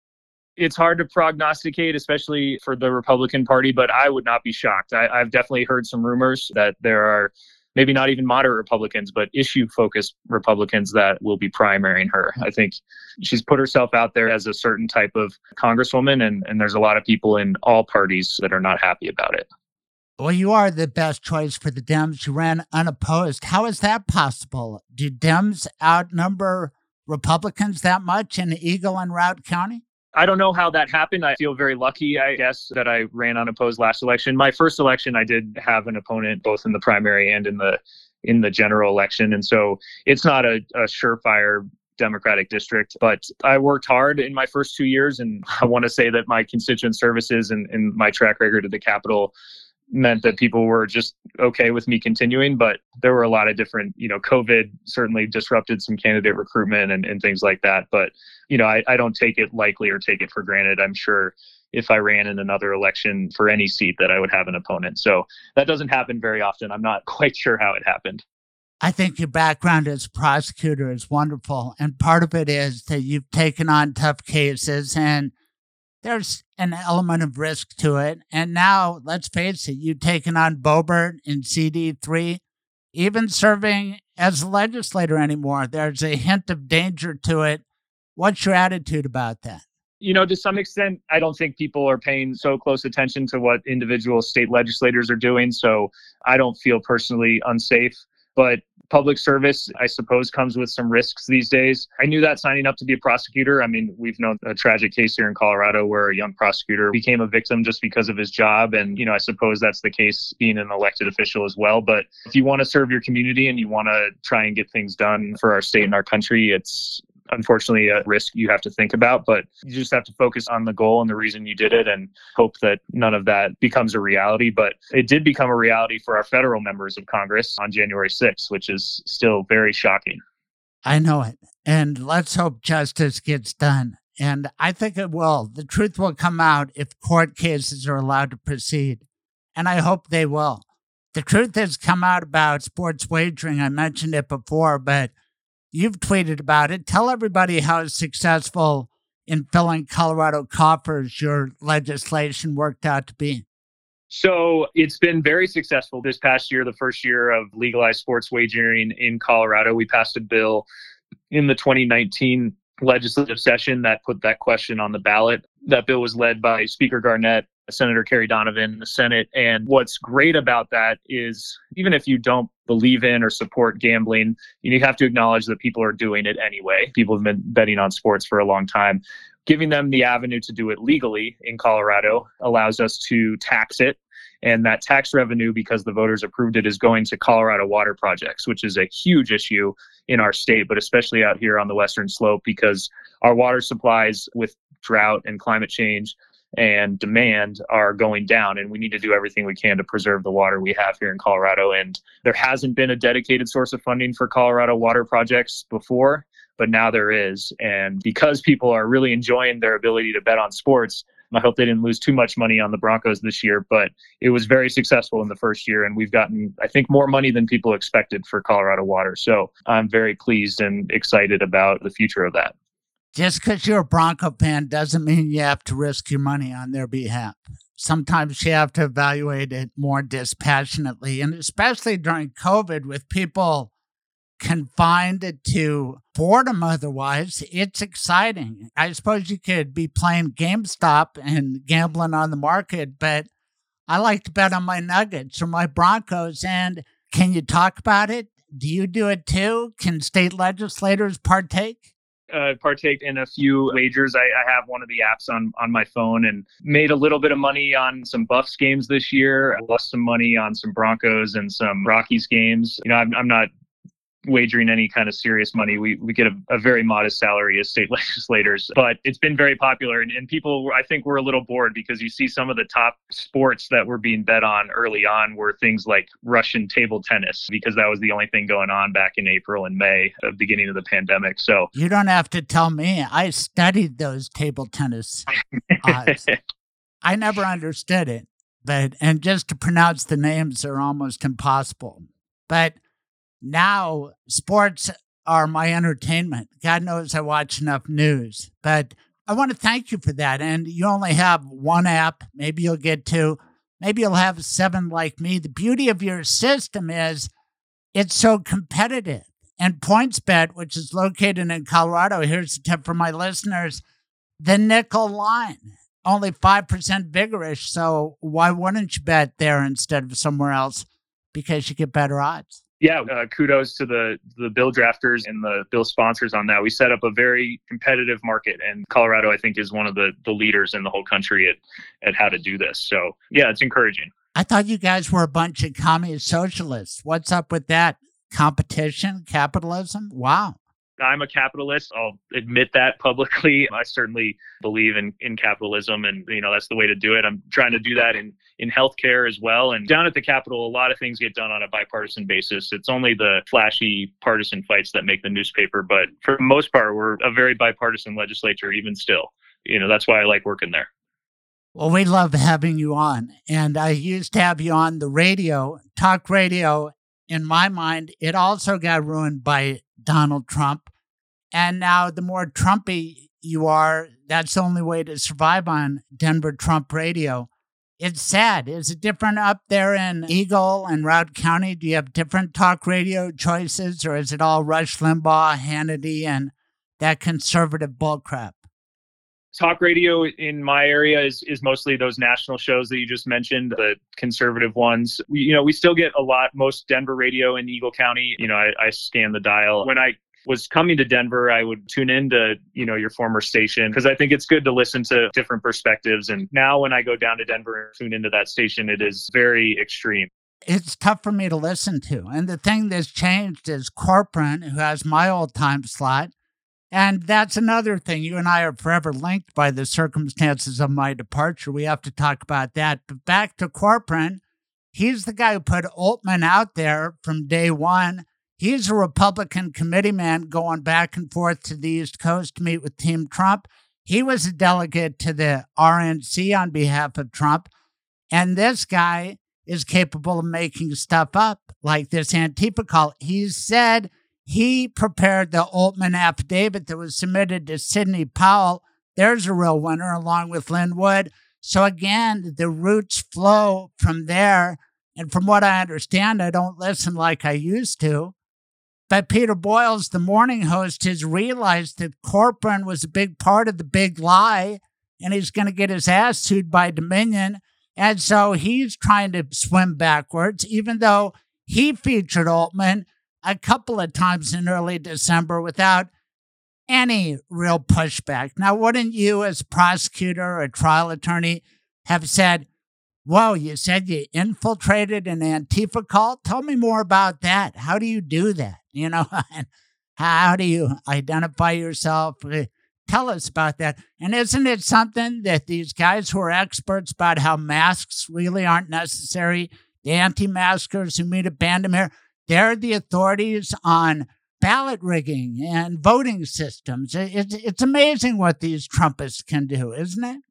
It's hard to prognosticate, especially for the Republican Party, but I would not be shocked. I, have definitely heard some rumors that there are maybe not even moderate Republicans, but issue focused Republicans that will be primarying her. I think she's put herself out there as a certain type of congresswoman, and, and there's a lot of people in all parties that are not happy about it. Well, you are the best choice for the Dems. You ran unopposed. How is that possible? Do Dems outnumber Republicans that much in Eagle and Routt County? I don't know how that happened. I feel very lucky, I guess, that I ran unopposed last election. My first election, I did have an opponent both in the primary and in the in the general election, and so it's not a, a surefire Democratic district. But I worked hard in my first two years, and I want to say that my constituent services and, and my track record at the Capitol meant that people were just okay with me continuing but there were a lot of different you know covid certainly disrupted some candidate recruitment and, and things like that. But you know I, I don't take it likely or take it for granted. I'm sure if i ran in another election for any seat that i would have an opponent. So that doesn't happen very often. I'm not quite sure how it happened. I think your background as a prosecutor is wonderful. And part of it is that you've taken on tough cases and there's an element of risk to it. And now, let's face it, you've taken on Boebert in CD3, even serving as a legislator anymore. There's a hint of danger to it. What's your attitude about that? you know, to some extent, I don't think people are paying so close attention to what individual state legislators are doing. So I don't feel personally unsafe. But public service, I suppose, comes with some risks these days. I knew that signing up to be a prosecutor. I mean, we've known a tragic case here in Colorado where a young prosecutor became a victim just because of his job. And, you know, I suppose that's the case being an elected official as well. But if you want to serve your community and you want to try and get things done for our state and our country, it's unfortunately a risk you have to think about, but you just have to focus on the goal and the reason you did it and hope that none of that becomes a reality. But it did become a reality for our federal members of Congress on January 6th, which is still very shocking. I know it. And let's hope justice gets done. And I think it will. The truth will come out if court cases are allowed to proceed. And I hope they will. The truth has come out about sports wagering. I mentioned it before, but You've tweeted about it. Tell everybody how successful in filling Colorado coffers your legislation worked out to be. So it's been very successful this past year, the first year of legalized sports wagering in Colorado. We passed a bill in the 2019 legislative session that put that question on the ballot. That bill was led by Speaker Garnett Senator Kerry Donovan in the Senate. And what's great about that is even if you don't believe in or support gambling, you have to acknowledge that people are doing it anyway. People have been betting on sports for a long time. Giving them the avenue to do it legally in Colorado allows us to tax it. And that tax revenue, because the voters approved it, is going to Colorado water projects, which is a huge issue in our state, but especially out here on the western slope because our water supplies with drought and climate change and demand are going down and we need to do everything we can to preserve the water we have here in Colorado and there hasn't been a dedicated source of funding for Colorado water projects before but now there is and because people are really enjoying their ability to bet on sports I hope they didn't lose too much money on the Broncos this year, but it was very successful in the first year. And we've gotten, I think, more money than people expected for Colorado Water. So I'm very pleased and excited about the future of that just because you're a Bronco fan doesn't mean you have to risk your money on their behalf. Sometimes you have to evaluate it more dispassionately, and especially during COVID with people confined to boredom otherwise, it's exciting. I suppose you could be playing GameStop and gambling on the market, but I like to bet on my Nuggets or my Broncos. And can you talk about it? Do you do it too? Can state legislators partake? Uh, partake in a few wagers. I, I, have one of the apps on on my phone and made a little bit of money on some Buffs games this year. I lost some money on some Broncos and some Rockies games. You know, I'm, I'm not wagering any kind of serious money. We we get a, a, very modest salary as state legislators, but it's been very popular. And, and people, I think, were a little bored because you see some of the top sports that were being bet on early on were things like Russian table tennis because that was the only thing going on back in April and May, the beginning of the pandemic. So you don't have to tell me. I studied those table tennis odds. I never understood it, but and just to pronounce the names are almost impossible. But now sports are my entertainment. God knows I watch enough news, but I want to thank you for that. And you only have one app. Maybe you'll get two. Maybe you'll have seven like me. The beauty of your system is it's so competitive. And PointsBet, which is located in Colorado, here's a tip for my listeners the nickel line, only 5% vigorish. So why wouldn't you bet there instead of somewhere else? Because you get better odds yeah, uh, kudos to the the bill drafters and the bill sponsors on that. We set up a very competitive market, and Colorado, I think, is one of the the leaders in the whole country at at how to do this. So yeah, it's encouraging. I thought you guys were a bunch of communist socialists. What's up with that? Competition, capitalism? Wow. I'm a capitalist. I'll admit that publicly. I certainly believe in, in capitalism and you know that's the way to do it. I'm trying to do that in in healthcare as well. And down at the Capitol, a lot of things get done on a bipartisan basis. It's only the flashy partisan fights that make the newspaper, but for the most part, we're a very bipartisan legislature even still. You know, that's why I like working there. Well, we love having you on. And I used to have you on the radio, talk radio. In my mind, it also got ruined by Donald Trump. And now, the more Trumpy you are, that's the only way to survive on Denver Trump radio. It's sad. Is it different up there in Eagle and Routt County? Do you have different talk radio choices, or is it all Rush Limbaugh, Hannity, and that conservative bullcrap? Talk radio in my area is is mostly those national shows that you just mentioned, the conservative ones. We, you know, we still get a lot, most Denver radio in Eagle County. You know, I, I scan the dial when I was coming to Denver, I would tune into, you know, your former station because I think it's good to listen to different perspectives. And now when I go down to Denver and tune into that station, it is very extreme. It's tough for me to listen to. And the thing that's changed is Corporon, who has my old time slot, and that's another thing. You and I are forever linked by the circumstances of my departure. We have to talk about that. But back to Corporon, he's the guy who put Oltmann out there from day one. He's a Republican committee man going back and forth to the East Coast to meet with Team Trump. He was a delegate to the RNC on behalf of Trump. And this guy is capable of making stuff up like this Antifa call. He said he prepared the Oltmann affidavit that was submitted to Sidney Powell. There's a real winner, along with Lin Wood. So again, the roots flow from there. And from what I understand, I don't listen like I used to. But Peter Boyles, the morning host, has realized that Corporon was a big part of the big lie, and he's going to get his ass sued by Dominion. And so he's trying to swim backwards, even though he featured Oltmann a couple of times in early December without any real pushback. Now, wouldn't you, as prosecutor or trial attorney, have said, Whoa, you said you infiltrated an Antifa cult? Tell me more about that. How do you do that? You know, how do you identify yourself? Uh, tell us about that. And isn't it something that these guys who are experts about how masks really aren't necessary, the anti maskers who meet at Bandimere, they're the authorities on ballot rigging and voting systems. It's, it's amazing what these Trumpists can do, isn't it?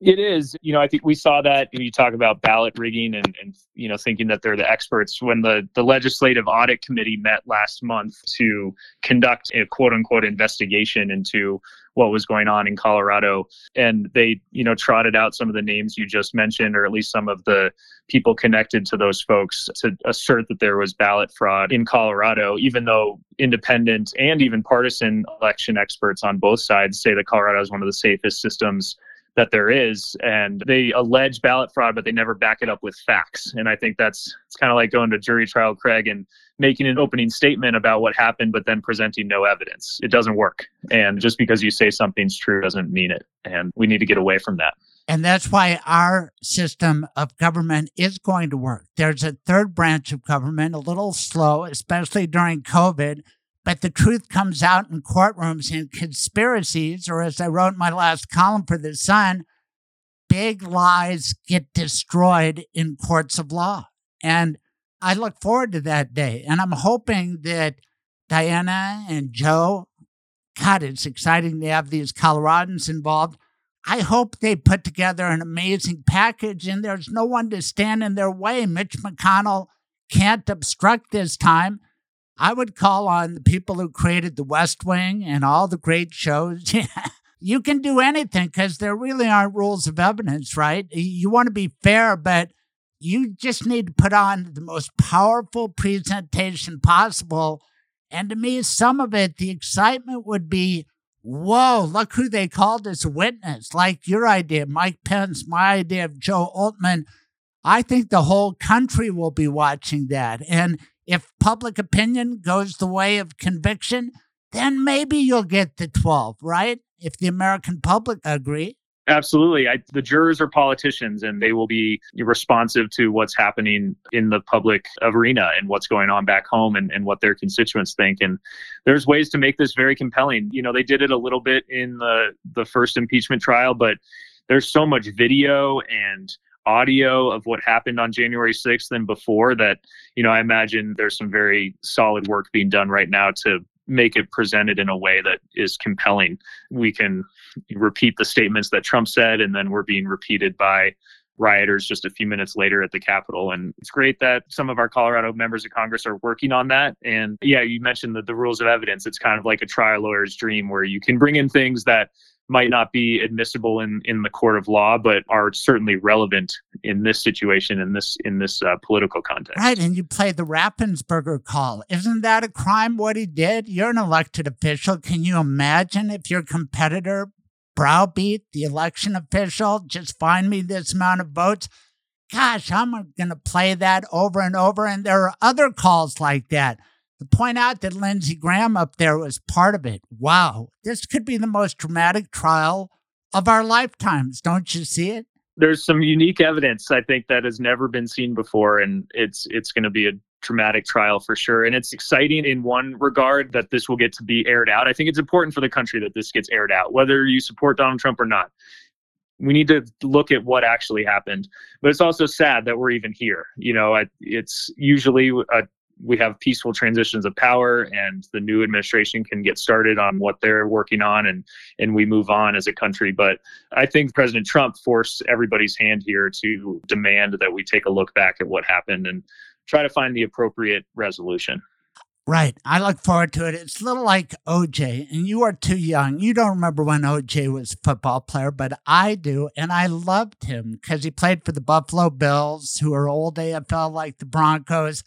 It is. You know, I think we saw that when you talk about ballot rigging and, and you know, thinking that they're the experts. When the, the Legislative Audit Committee met last month to conduct a quote unquote investigation into what was going on in Colorado. And they, you know, trotted out some of the names you just mentioned, or at least some of the people connected to those folks to assert that there was ballot fraud in Colorado, even though independent and even partisan election experts on both sides say that Colorado is one of the safest systems that there is and they allege ballot fraud but they never back it up with facts. And i think that's it's kind of like going to jury trial craig and making an opening statement about what happened but then presenting no evidence. It doesn't work. And just because you say something's true doesn't mean it. And we need to get away from that. And that's why our system of government is going to work. There's a third branch of government a little slow especially during covid but the truth comes out in courtrooms and conspiracies, or as I wrote in my last column for The Sun, big lies get destroyed in courts of law. And I look forward to that day. And I'm hoping that Diana and Joe, God, it's exciting to have these Coloradans involved. I hope they put together an amazing package and there's no one to stand in their way. Mitch McConnell can't obstruct this time. I would call on the people who created The West Wing and all the great shows. you can do anything because there really aren't rules of evidence, right? You want to be fair, but you just need to put on the most powerful presentation possible. And to me, some of it, the excitement would be whoa, look who they called as a witness. Like your idea, Mike Pence, my idea of Joe Oltmann. I think the whole country will be watching that. And if public opinion goes the way of conviction, then maybe you'll get the 12, right? If the American public agree. Absolutely. I, the jurors are politicians and they will be responsive to what's happening in the public arena and what's going on back home and, and what their constituents think. And there's ways to make this very compelling. You know, they did it a little bit in the, the first impeachment trial, but there's so much video and audio of what happened on January 6th and before that, you know, I imagine there's some very solid work being done right now to make it presented in a way that is compelling. We can repeat the statements that Trump said, and then we're being repeated by rioters just a few minutes later at the Capitol. And it's great that some of our Colorado members of Congress are working on that. And yeah, you mentioned the, the rules of evidence. It's kind of like a trial lawyer's dream where you can bring in things that might not be admissible in, in the court of law, but are certainly relevant in this situation in this in this uh, political context. Right, and you play the Raffensperger call. Isn't that a crime? What he did? You're an elected official. Can you imagine if your competitor browbeat the election official. Just find me this amount of votes. Gosh, I'm going to play that over and over. And there are other calls like that. To point out that Lindsey Graham up there was part of it. Wow, this could be the most dramatic trial of our lifetimes. Don't you see it? There's some unique evidence I think that has never been seen before, and it's it's going to be a dramatic trial for sure. And it's exciting in one regard that this will get to be aired out. I think it's important for the country that this gets aired out, whether you support Donald Trump or not. We need to look at what actually happened. But it's also sad that we're even here. You know, it's usually a we have peaceful transitions of power and the new administration can get started on what they're working on and and we move on as a country but i think president trump forced everybody's hand here to demand that we take a look back at what happened and try to find the appropriate resolution. Right. I look forward to it. It's a little like OJ, and you are too young. You don't remember when OJ was a football player, but I do. And I loved him because he played for the Buffalo Bills, who are old AFL like the Broncos.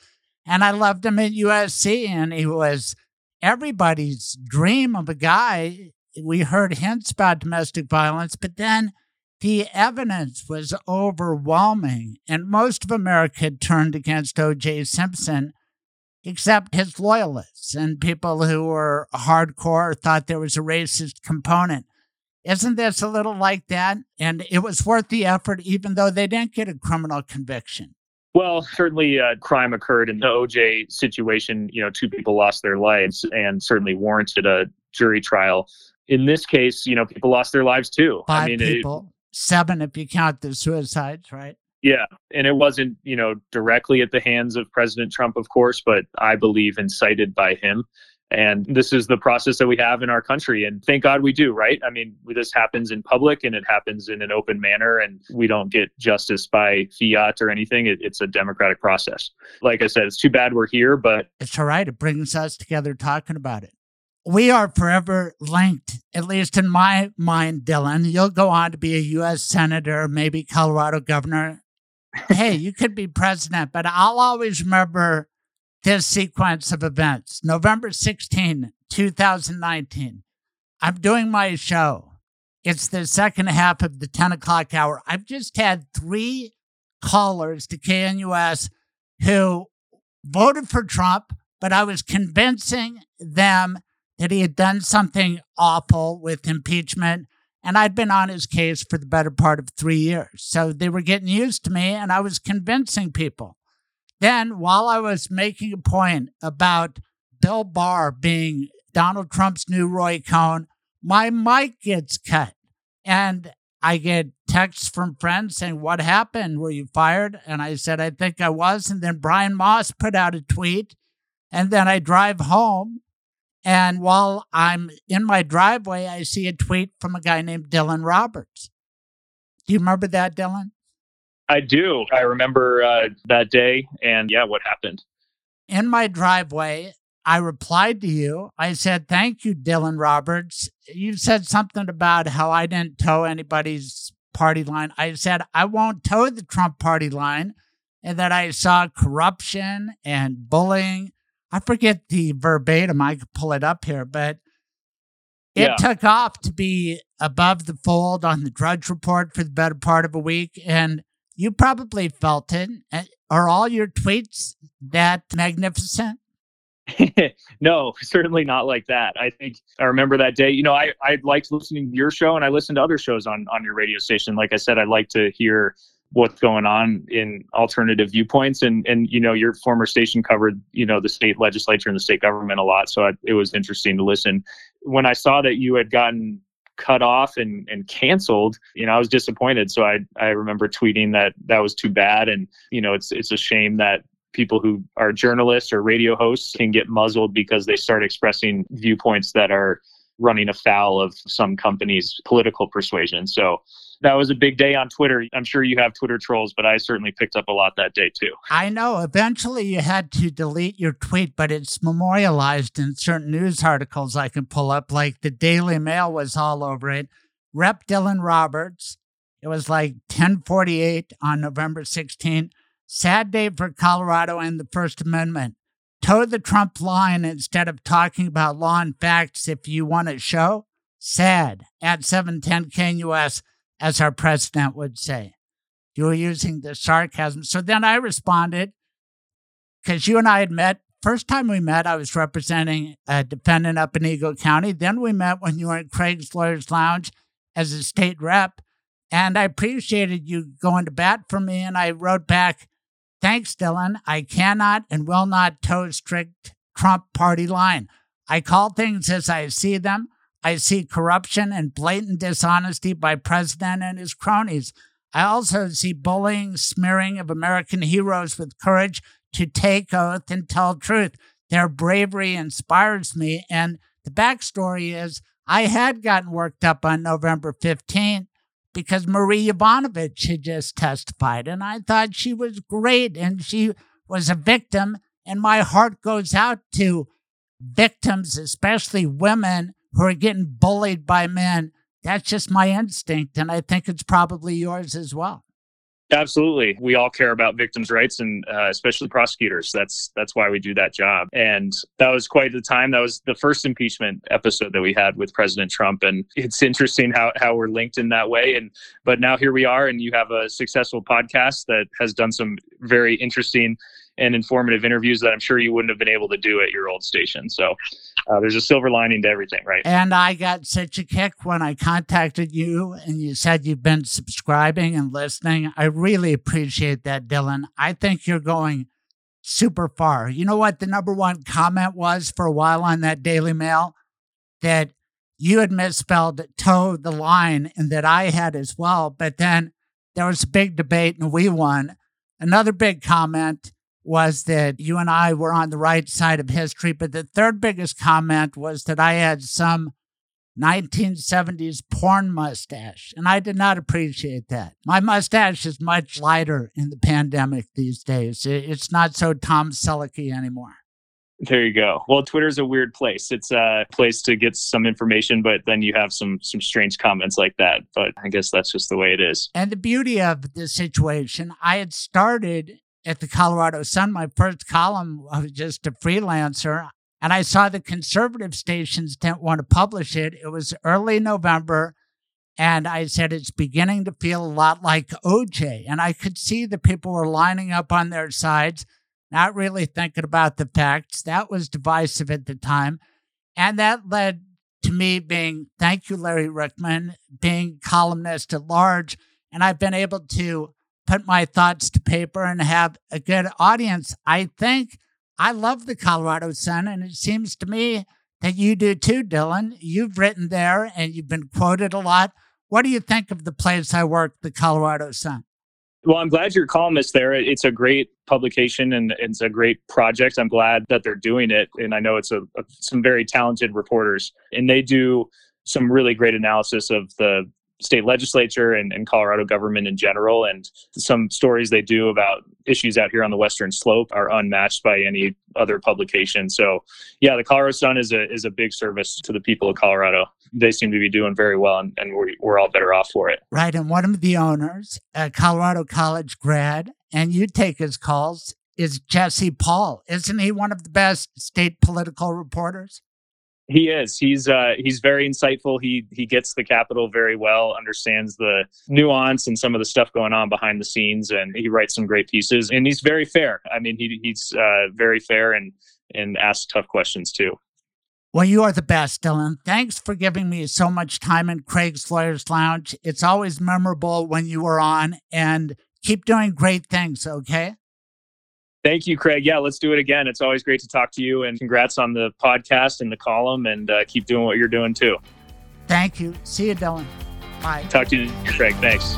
And I loved him at USC, and he was everybody's dream of a guy. We heard hints about domestic violence, but then the evidence was overwhelming, and most of America turned against O.J. Simpson, except his loyalists and people who were hardcore thought there was a racist component. Isn't this a little like that? And it was worth the effort, even though they didn't get a criminal conviction. Well, certainly uh, crime occurred in the OJ situation. You know, two people lost their lives and certainly warranted a jury trial. In this case, you know, people lost their lives too. Five I mean, people. It, seven if you count the suicides, right? Yeah. And it wasn't, you know, directly at the hands of President Trump, of course, but I believe incited by him. And this is the process that we have in our country. And thank God we do, right? I mean, this happens in public and it happens in an open manner, and we don't get justice by fiat or anything. It, it's a democratic process. Like I said, it's too bad we're here, but it's all right. It brings us together talking about it we are forever linked, at least in my mind, Dylan. You'll go on to be a U.S. Senator, maybe Colorado governor. hey, you could be president, but I'll always remember this sequence of events. November 16, 2019. I'm doing my show. It's the second half of the 10 o'clock hour. I've just had three callers to KNUS who voted for Trump, but I was convincing them that he had done something awful with impeachment. And I'd been on his case for the better part of three years. So they were getting used to me, and I was convincing people. Then, while I was making a point about Bill Barr being Donald Trump's new Roy Cohn, my mic gets cut. And I get texts from friends saying, What happened? Were you fired? And I said, I think I was. And then Brian Moss put out a tweet. And then I drive home and while I'm in my driveway, I see a tweet from a guy named Dylan Roberts. Do you remember that, Dylan? I do. I remember uh, that day and yeah, what happened. In my driveway, I replied to you. I said, Thank you, Dylan Roberts. You said something about how I didn't toe anybody's party line. I said, I won't toe the Trump party line, and that I saw corruption and bullying I forget the verbatim. I could pull it up here, but it yeah. took off to be above the fold on the Drudge Report for the better part of a week. And you probably felt it. Are all your tweets that magnificent? no, certainly not like that. I think I remember that day. You know, I, I liked listening to your show and I listened to other shows on, on your radio station. Like I said, I like to hear what's going on in alternative viewpoints and and you know your former station covered you know the state legislature and the state government a lot so I, it was interesting to listen when i saw that you had gotten cut off and and canceled you know i was disappointed. So i i remember tweeting that that was too bad. And you know it's it's a shame that people who are journalists or radio hosts can get muzzled because they start expressing viewpoints that are running afoul of some company's political persuasion. So that was a big day on Twitter. I'm sure you have Twitter trolls, but I certainly picked up a lot that day too. I know. Eventually you had to delete your tweet, but it's memorialized in certain news articles I can pull up, like the Daily Mail was all over it. Rep Dylan Roberts. It was like 1048 on November 16. Sad day for Colorado and the First Amendment. Toe the Trump line instead of talking about law and facts if you want a show. sad at 710 KNUS, as our president would say. You were using the sarcasm. So then I responded because you and I had met. First time we met, I was representing a defendant up in Eagle County. Then we met when you were at Craig's Lawyers Lounge as a state rep. And I appreciated you going to bat for me. And I wrote back, Thanks, Dylan. I cannot and will not toe strict Trump party line. I call things as I see them. I see corruption and blatant dishonesty by president and his cronies. I also see bullying, smearing of American heroes with courage to take oath and tell truth. Their bravery inspires me. And the backstory is I had gotten worked up on November 15th because Marie Yovanovitch had just testified, and I thought she was great and she was a victim. And my heart goes out to victims, especially women who are getting bullied by men. That's just my instinct, and I think it's probably yours as well. Absolutely, we all care about victims' rights, and uh, especially prosecutors. That's that's why we do that job. And that was quite the time. That was the first impeachment episode that we had with President Trump, and it's interesting how how we're linked in that way. And but now here we are, and you have a successful podcast that has done some very interesting and informative interviews that I'm sure you wouldn't have been able to do at your old station. So uh, there's a silver lining to everything, right? And I got such a kick when I contacted you and you said you've been subscribing and listening. I really appreciate that, Dylan. I think you're going super far. You know what the number one comment was for a while on that Daily Mail? That you had misspelled toe the line and that I had as well. But then there was a big debate and we won. Another big comment was that you and I were on the right side of history. But the third biggest comment was that I had some 1970s porn mustache, and I did not appreciate that. My mustache is much lighter in the pandemic these days. It's not so Tom Selleck anymore. There you go. Well, Twitter's a weird place. It's a place to get some information, but then you have some some strange comments like that. But I guess that's just the way it is. And the beauty of the situation, I had started at the Colorado Sun. My first column I was just a freelancer. And I saw the conservative stations didn't want to publish it. It was early November. And I said, it's beginning to feel a lot like OJ. And I could see the people were lining up on their sides, not really thinking about the facts. That was divisive at the time. And that led to me being, thank you, Larry Ryckman, being columnist at large. And I've been able to put my thoughts to paper and have a good audience. I think I love the Colorado Sun, and it seems to me that you do too, Dylan. You've written there and you've been quoted a lot. What do you think of the place I work, the Colorado Sun? Well, I'm glad you're columnist there. It's a great publication and it's a great project. I'm glad that they're doing it. And I know it's a, a some very talented reporters and they do some really great analysis of the state legislature and, and Colorado government in general. And some stories they do about issues out here on the Western Slope are unmatched by any other publication. So, yeah, the Colorado Sun is a is a big service to the people of Colorado. They seem to be doing very well, and, and we're, we're all better off for it. Right. And one of the owners, a Colorado College grad, and you take his calls, is Jesse Paul. Isn't he one of the best state political reporters? He is. He's uh, he's very insightful. He he gets the capital very well, understands the nuance and some of the stuff going on behind the scenes, and he writes some great pieces. And he's very fair. I mean, he he's uh, very fair and and asks tough questions too. Well, you are the best, Dylan. Thanks for giving me so much time in Craig's Lawyers Lounge. It's always memorable when you are on, and keep doing great things. Okay. Thank you, Craig. Yeah, let's do it again. It's always great to talk to you, and congrats on the podcast and the column, and uh, keep doing what you're doing too. Thank you. See you, Dylan. Bye. Talk to you, Craig. Thanks.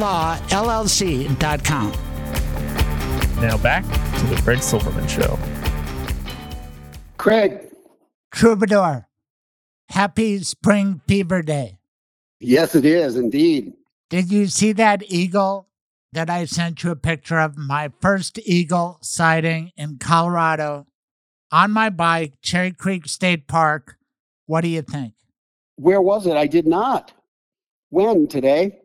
mblawllc.com. Now back to the Craig Silverman Show. Craig. Troubadour, happy spring fever day. Yes, it is indeed. Did you see that eagle that I sent you a picture of? My first eagle sighting in Colorado on my bike, Cherry Creek State Park. What do you think? Where was it? I did not. When? Today?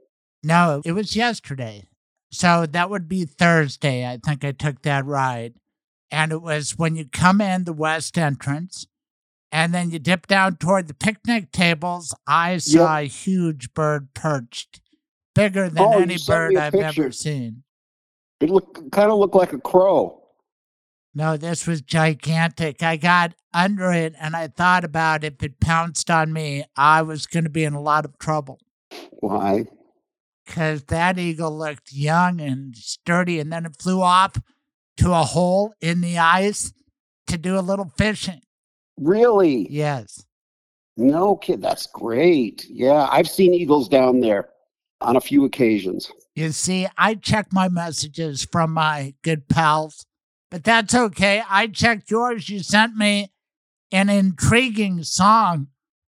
No, it was yesterday. So that would be Thursday. I think I took that ride. And it was when you come in the west entrance and then you dip down toward the picnic tables. I saw a huge bird perched, bigger than Oh, any bird I've ever seen. It looked kind of looked like a crow. No, this was gigantic. I got under it and I thought about if it pounced on me, I was going to be in a lot of trouble Why? Because that eagle looked young and sturdy. And then it flew off to a hole in the ice to do a little fishing. Really? Yes. No kid. That's great. Yeah, I've seen eagles down there on a few occasions. You see, I check my messages from my good pals, but that's okay. I checked yours. You sent me an intriguing song,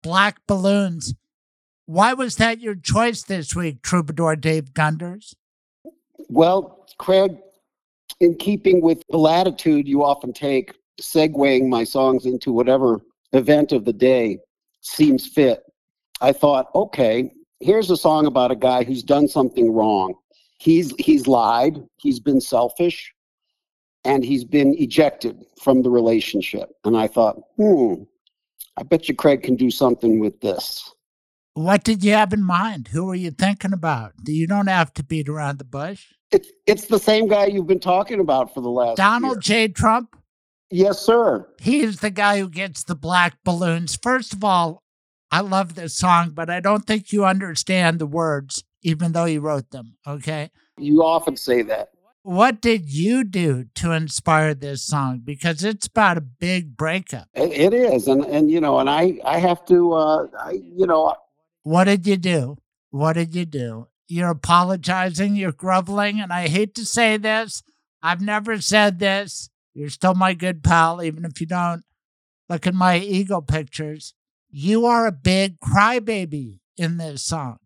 Black Balloons. Why was that your choice this week, Troubadour Dave Gunders? Well, Craig, in keeping with the latitude you often take, segueing my songs into whatever event of the day seems fit, I thought, okay, here's a song about a guy who's done something wrong. He's he's lied, he's been selfish, and he's been ejected from the relationship. And I thought, hmm, I bet you Craig can do something with this. What did you have in mind? Who were you thinking about? You don't have to beat around the bush. It's it's the same guy you've been talking about for the last Donald year. J. Trump, Yes, sir. he's the guy who gets the black balloons. First of all, I love this song, but I don't think you understand the words, even though you wrote them. Okay. You often say that. What did you do to inspire this song? Because it's about a big breakup. It, it is, and and you know, and I I have to, uh, I you know, What did you do? What did you do? You're apologizing, you're groveling, and I hate to say this. I've never said this. You're still my good pal, even if you don't look at my ego pictures. You are a big crybaby in this song.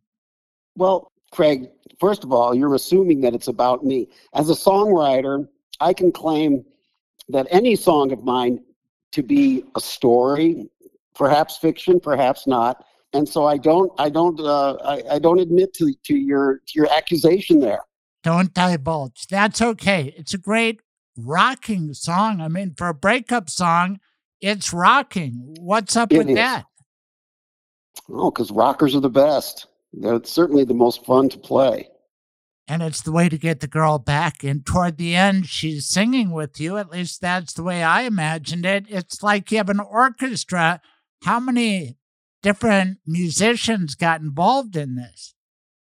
well, Craig. First of all, you're assuming that it's about me. As a songwriter, I can claim that any song of mine to be a story, perhaps fiction, perhaps not. And so I don't, I don't, uh, I, I don't admit to to your to your accusation there. Don't divulge. That's okay. It's a great rocking song. I mean, for a breakup song, it's rocking. What's up It with is. that? Oh, because rockers are the best. They're certainly the most fun to play. and it's the way to get the girl back. And toward the end, she's singing with you. At least that's the way I imagined it. It's like you have an orchestra. How many different musicians got involved in this?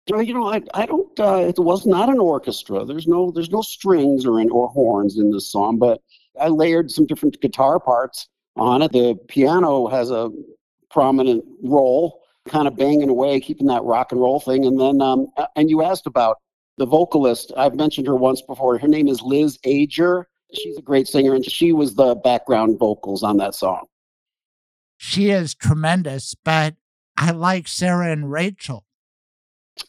You know, I, I don't. Uh, it was not an orchestra. There's no there's no strings or or horns in this song, but I layered some different guitar parts on it. The piano has a prominent role, kind of banging away, keeping that rock and roll thing. And then, um, and you asked about the vocalist. I've mentioned her once before. Her name is Liz Ager. She's a great singer, and she was the background vocals on that song. She is tremendous, but I like Sarah and Rachel.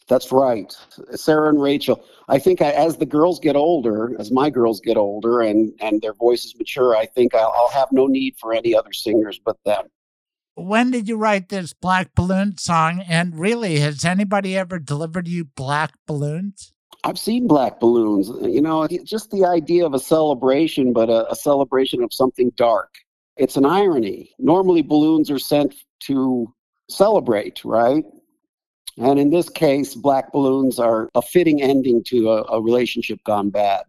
That's right. Sarah and Rachel. I think I, as the girls get older, as my girls get older and, and their voices mature, I think I'll, I'll have no need for any other singers but them. When did you write this Black Balloon song? And really, has anybody ever delivered you black balloons? I've seen black balloons. You know, just the idea of a celebration, but a, a celebration of something dark. It's an irony. Normally, balloons are sent to celebrate, right? And in this case, black balloons are a fitting ending to a, a relationship gone bad.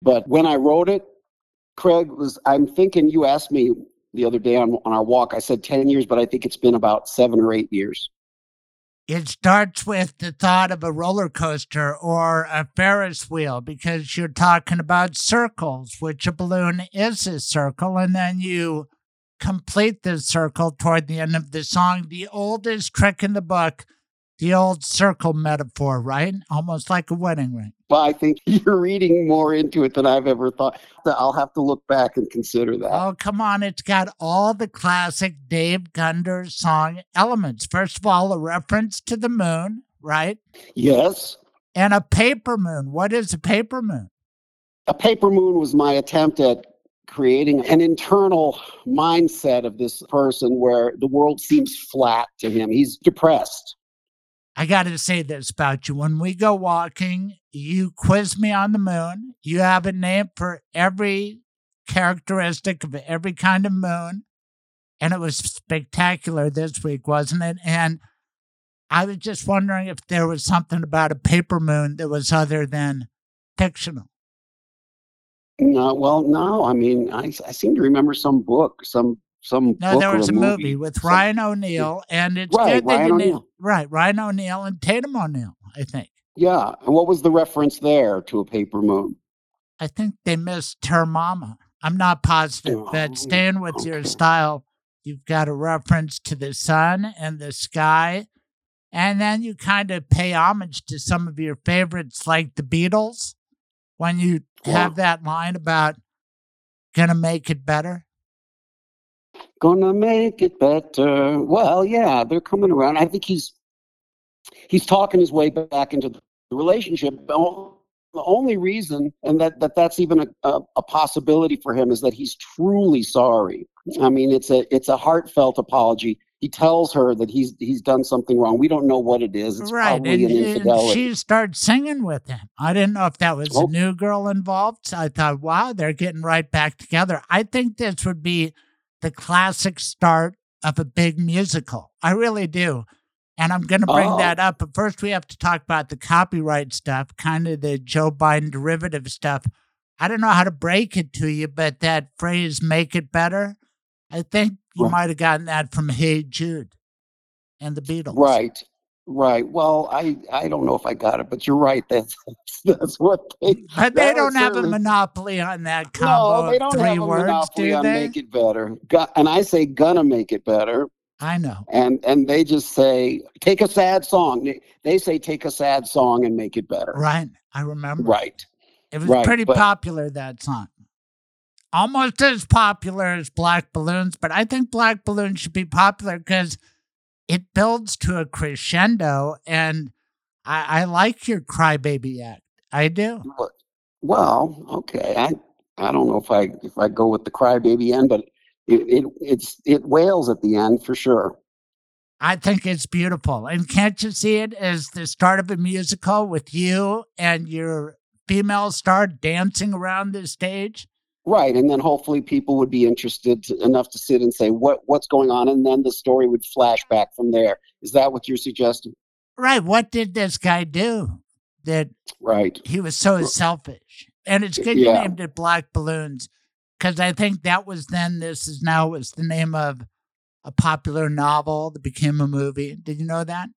But when I wrote it, Craig was, I'm thinking you asked me the other day on, on our walk, I said 10 years, but I think it's been about seven or eight years. It starts with the thought of a roller coaster or a Ferris wheel because you're talking about circles, which a balloon is a circle, and then you complete the circle toward the end of the song. The oldest trick in the book, the old circle metaphor, right? Almost like a wedding ring. Well, I think you're reading more into it than I've ever thought. I'll have to look back and consider that. Oh, come on. It's got all the classic Dave Gunders song elements. First of all, a reference to the moon, right? Yes. And a paper moon. What is a paper moon? A paper moon was my attempt at creating an internal mindset of this person where the world seems flat to him. He's depressed. I got to say this about you. When we go walking, you quiz me on the moon. You have a name for every characteristic of every kind of moon. And it was spectacular this week, wasn't it? And I was just wondering if there was something about a paper moon that was other than fictional. No, well, no. I mean, I, I seem to remember some book, some some. No, there was a movie, movie with some, Ryan O'Neal, and it's right, Ryan O'Neal. right, Ryan O'Neal and Tatum O'Neal, I think. Yeah, and what was the reference there to a paper moon? I think they missed her mama. I'm not positive, oh, but staying with okay. your style, you've got a reference to the sun and the sky, and then you kind of pay homage to some of your favorites, like the Beatles, when you have that line about gonna make it better. Gonna make it better. Well, yeah, they're coming around. I think he's he's talking his way back into the relationship. The only reason, and that, that that's even a, a, a possibility for him, is that he's truly sorry. I mean, it's a it's a heartfelt apology he tells her that he's he's done something wrong. We don't know what it is. It's right. probably and, an infidelity. And she starts singing with him. I didn't know if that was oh. a new girl involved. I thought, wow, they're getting right back together. I think this would be the classic start of a big musical. I really do. And I'm going to bring oh. that up. But first, we have to talk about the copyright stuff, kind of the Joe Biden derivative stuff. I don't know how to break it to you, but that phrase, make it better, I think you might have gotten that from Hey Jude and the Beatles. Right. Right. Well, I I don't know if I got it, but you're right. That's that's what they. But they don't have a monopoly on that combo. No, they don't have a words, monopoly on they? make it better. and I say gonna make it better. I know. And and they just say take a sad song. They, they say take a sad song and make it better. Right. I remember. Right. It was right, pretty but, popular that song almost as popular as Black Balloons, but I think Black Balloons should be popular because it builds to a crescendo, and I, I like your crybaby act. I do. Well, okay. I I don't know if I if I go with the crybaby end, but it, it it's it wails at the end for sure. I think it's beautiful. And can't you see it as the start of a musical with you and your female star dancing around the stage? Right, and then hopefully people would be interested to, enough to sit and say what what's going on, and then the story would flash back from there. Is that what you're suggesting? Right. What did this guy do that? Right. He was so selfish, and it's good yeah. you named it Black Balloons because I think that was then. This is now was the name of a popular novel that became a movie. Did you know that?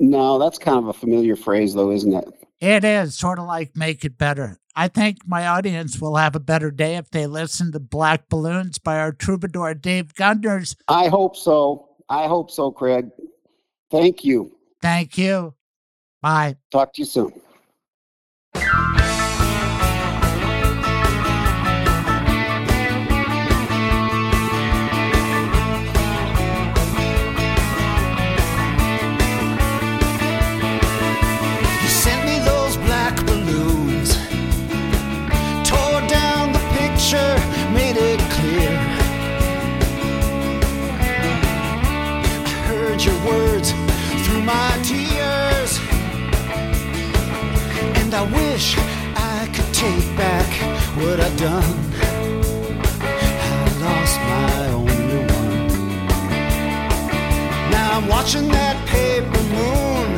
No, that's kind of a familiar phrase, though, isn't it? It is sort of like make it better. I think my audience will have a better day if they listen to Black Balloons by our troubadour Dave Gunders. I hope so. I hope so, Craig. Thank you. Thank you. Bye. Talk to you soon. read your words through my tears. And I wish I could take back what I've done. I lost my only one. Now I'm watching that paper moon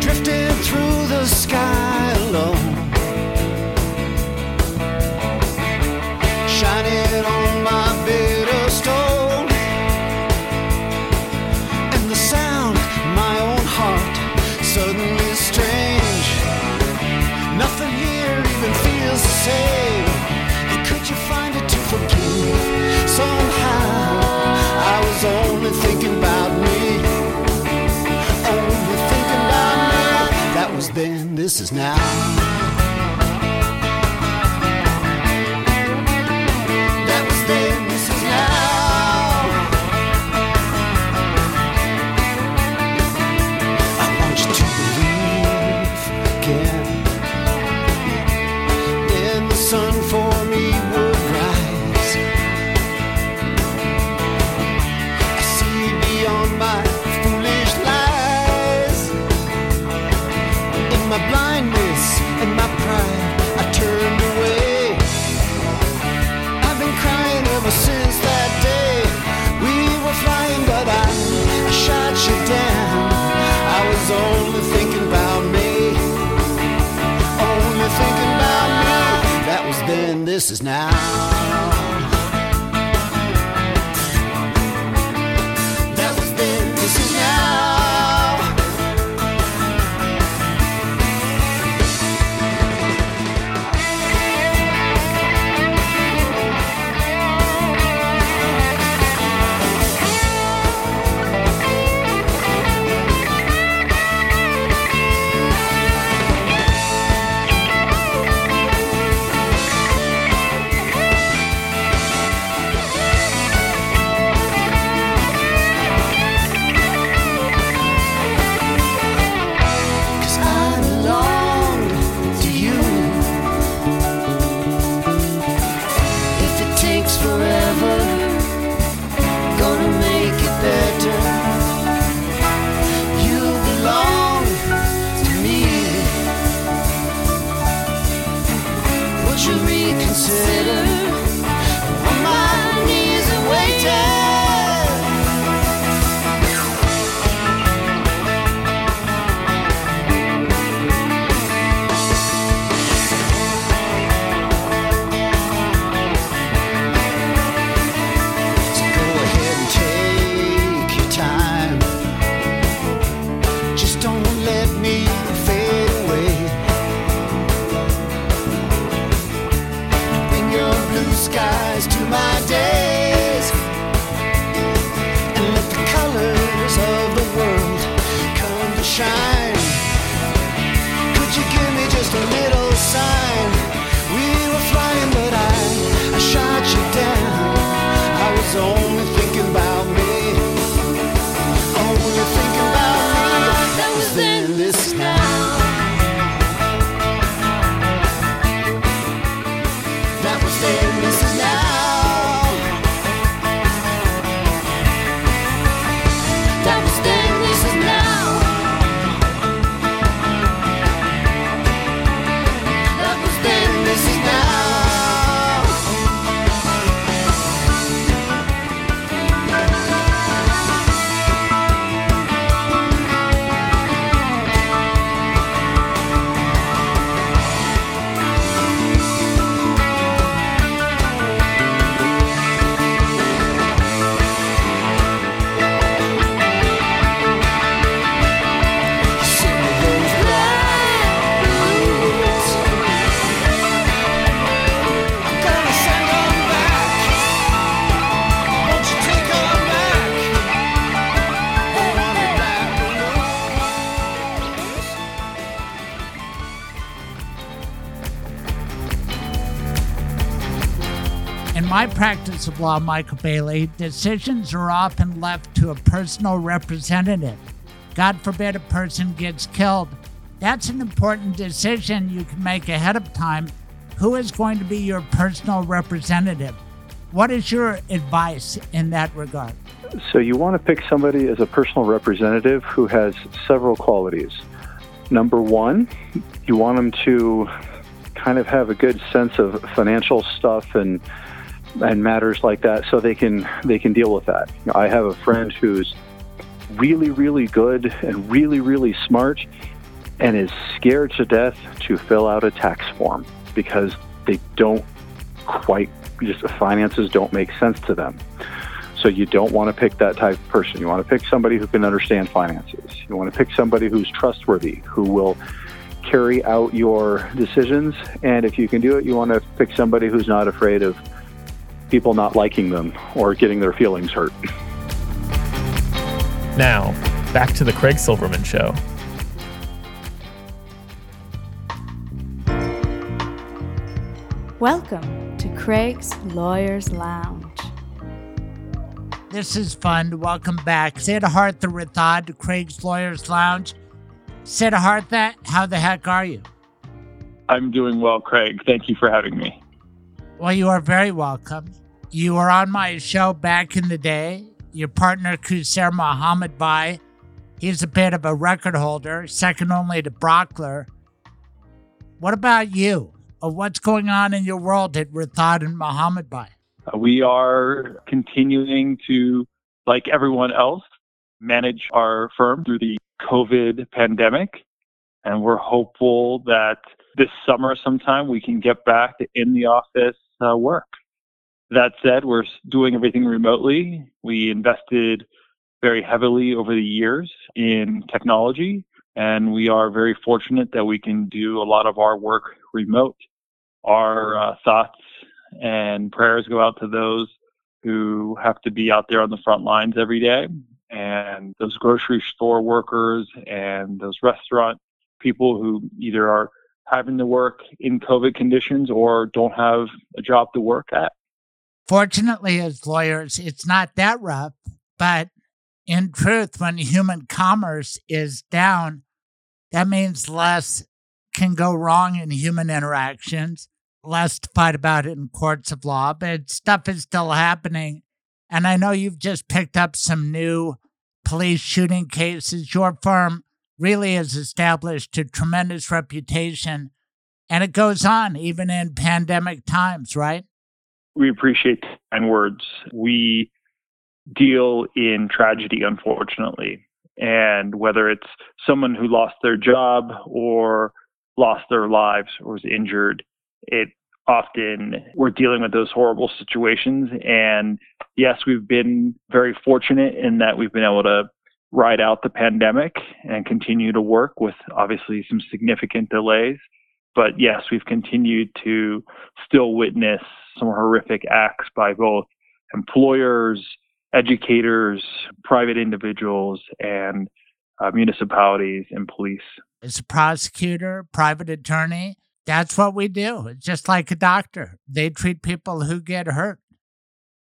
drifting through the sky. this is now. this is now. my practice of law, Michael Bailey, decisions are often left to a personal representative. God forbid a person gets killed. That's an important decision you can make ahead of time. Who is going to be your personal representative? What is your advice in that regard? So, you want to pick somebody as a personal representative who has several qualities. Number one, you want them to kind of have a good sense of financial stuff and and matters like that, so they can they can deal with that. You know, I have a friend who's really really good and really really smart, and is scared to death to fill out a tax form because they don't quite just the finances don't make sense to them. So you don't want to pick that type of person. You want to pick somebody who can understand finances. You want to pick somebody who's trustworthy, who will carry out your decisions. And if you can do it, you want to pick somebody who's not afraid of people not liking them or getting their feelings hurt. Now, back to the Craig Silverman Show. Welcome to Craig's Lawyers Lounge. This is fun. Welcome back. Siddhartha Rathod to Craig's Lawyers Lounge. Siddhartha, how the heck are you? I'm doing well, Craig. Thank you for having me. Well, you are very welcome. You were on my show back in the day. Your partner, Qusair Mohamedbhai, he's a bit of a record holder, second only to Brauchler. What about you? Uh, What's going on in your world at Rathod and Mohamedbhai? Uh, we are continuing to, like everyone else, manage our firm through the COVID pandemic. And we're hopeful that this summer sometime we can get back to in the office uh, work. That said, we're doing everything remotely. We invested very heavily over the years in technology, and we are very fortunate that we can do a lot of our work remote. Our uh, thoughts and prayers go out to those who have to be out there on the front lines every day, and those grocery store workers and those restaurant people who either are having to work in COVID conditions or don't have a job to work at. Fortunately, as lawyers, it's not that rough, but in truth, when human commerce is down, that means less can go wrong in human interactions, less to fight about it in courts of law, but stuff is still happening. And I know you've just picked up some new police shooting cases. Your firm really has established a tremendous reputation, and it goes on even in pandemic times, right? We appreciate kind words. We deal in tragedy, unfortunately. And whether it's someone who lost their job or lost their lives or was injured, it often we're dealing with those horrible situations. And yes, we've been very fortunate in that we've been able to ride out the pandemic and continue to work with obviously some significant delays. But yes, we've continued to still witness some horrific acts by both employers, educators, private individuals, and uh, municipalities and police. as a prosecutor, private attorney, that's what we do. It's just like a doctor. They treat people who get hurt.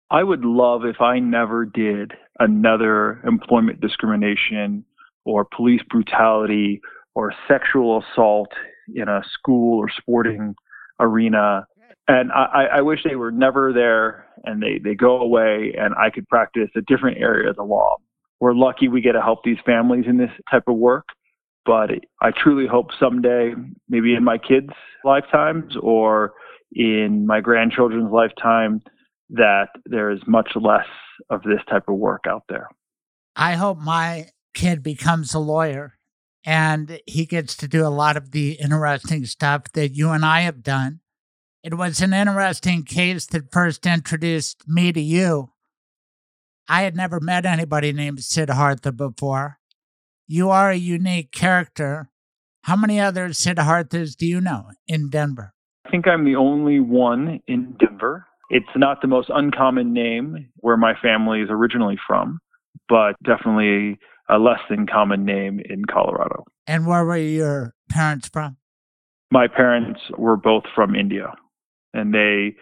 I would love if I never did another employment discrimination or police brutality or sexual assault in a school or sporting arena. And I, I- wish they were never there and they, they go away and I could practice a different area of the law. We're lucky we get to help these families in this type of work, but I truly hope someday, maybe in my kids' lifetimes or in my grandchildren's lifetime, that there is much less of this type of work out there. I hope my kid becomes a lawyer and he gets to do a lot of the interesting stuff that you and I have done. It was an interesting case that first introduced me to you. I had never met anybody named Siddhartha before. You are a unique character. How many other Siddharthas do you know in Denver? I think I'm the only one in Denver. It's not the most uncommon name where my family is originally from, but definitely a less than common name in Colorado. And where were your parents from? My parents were both from India and they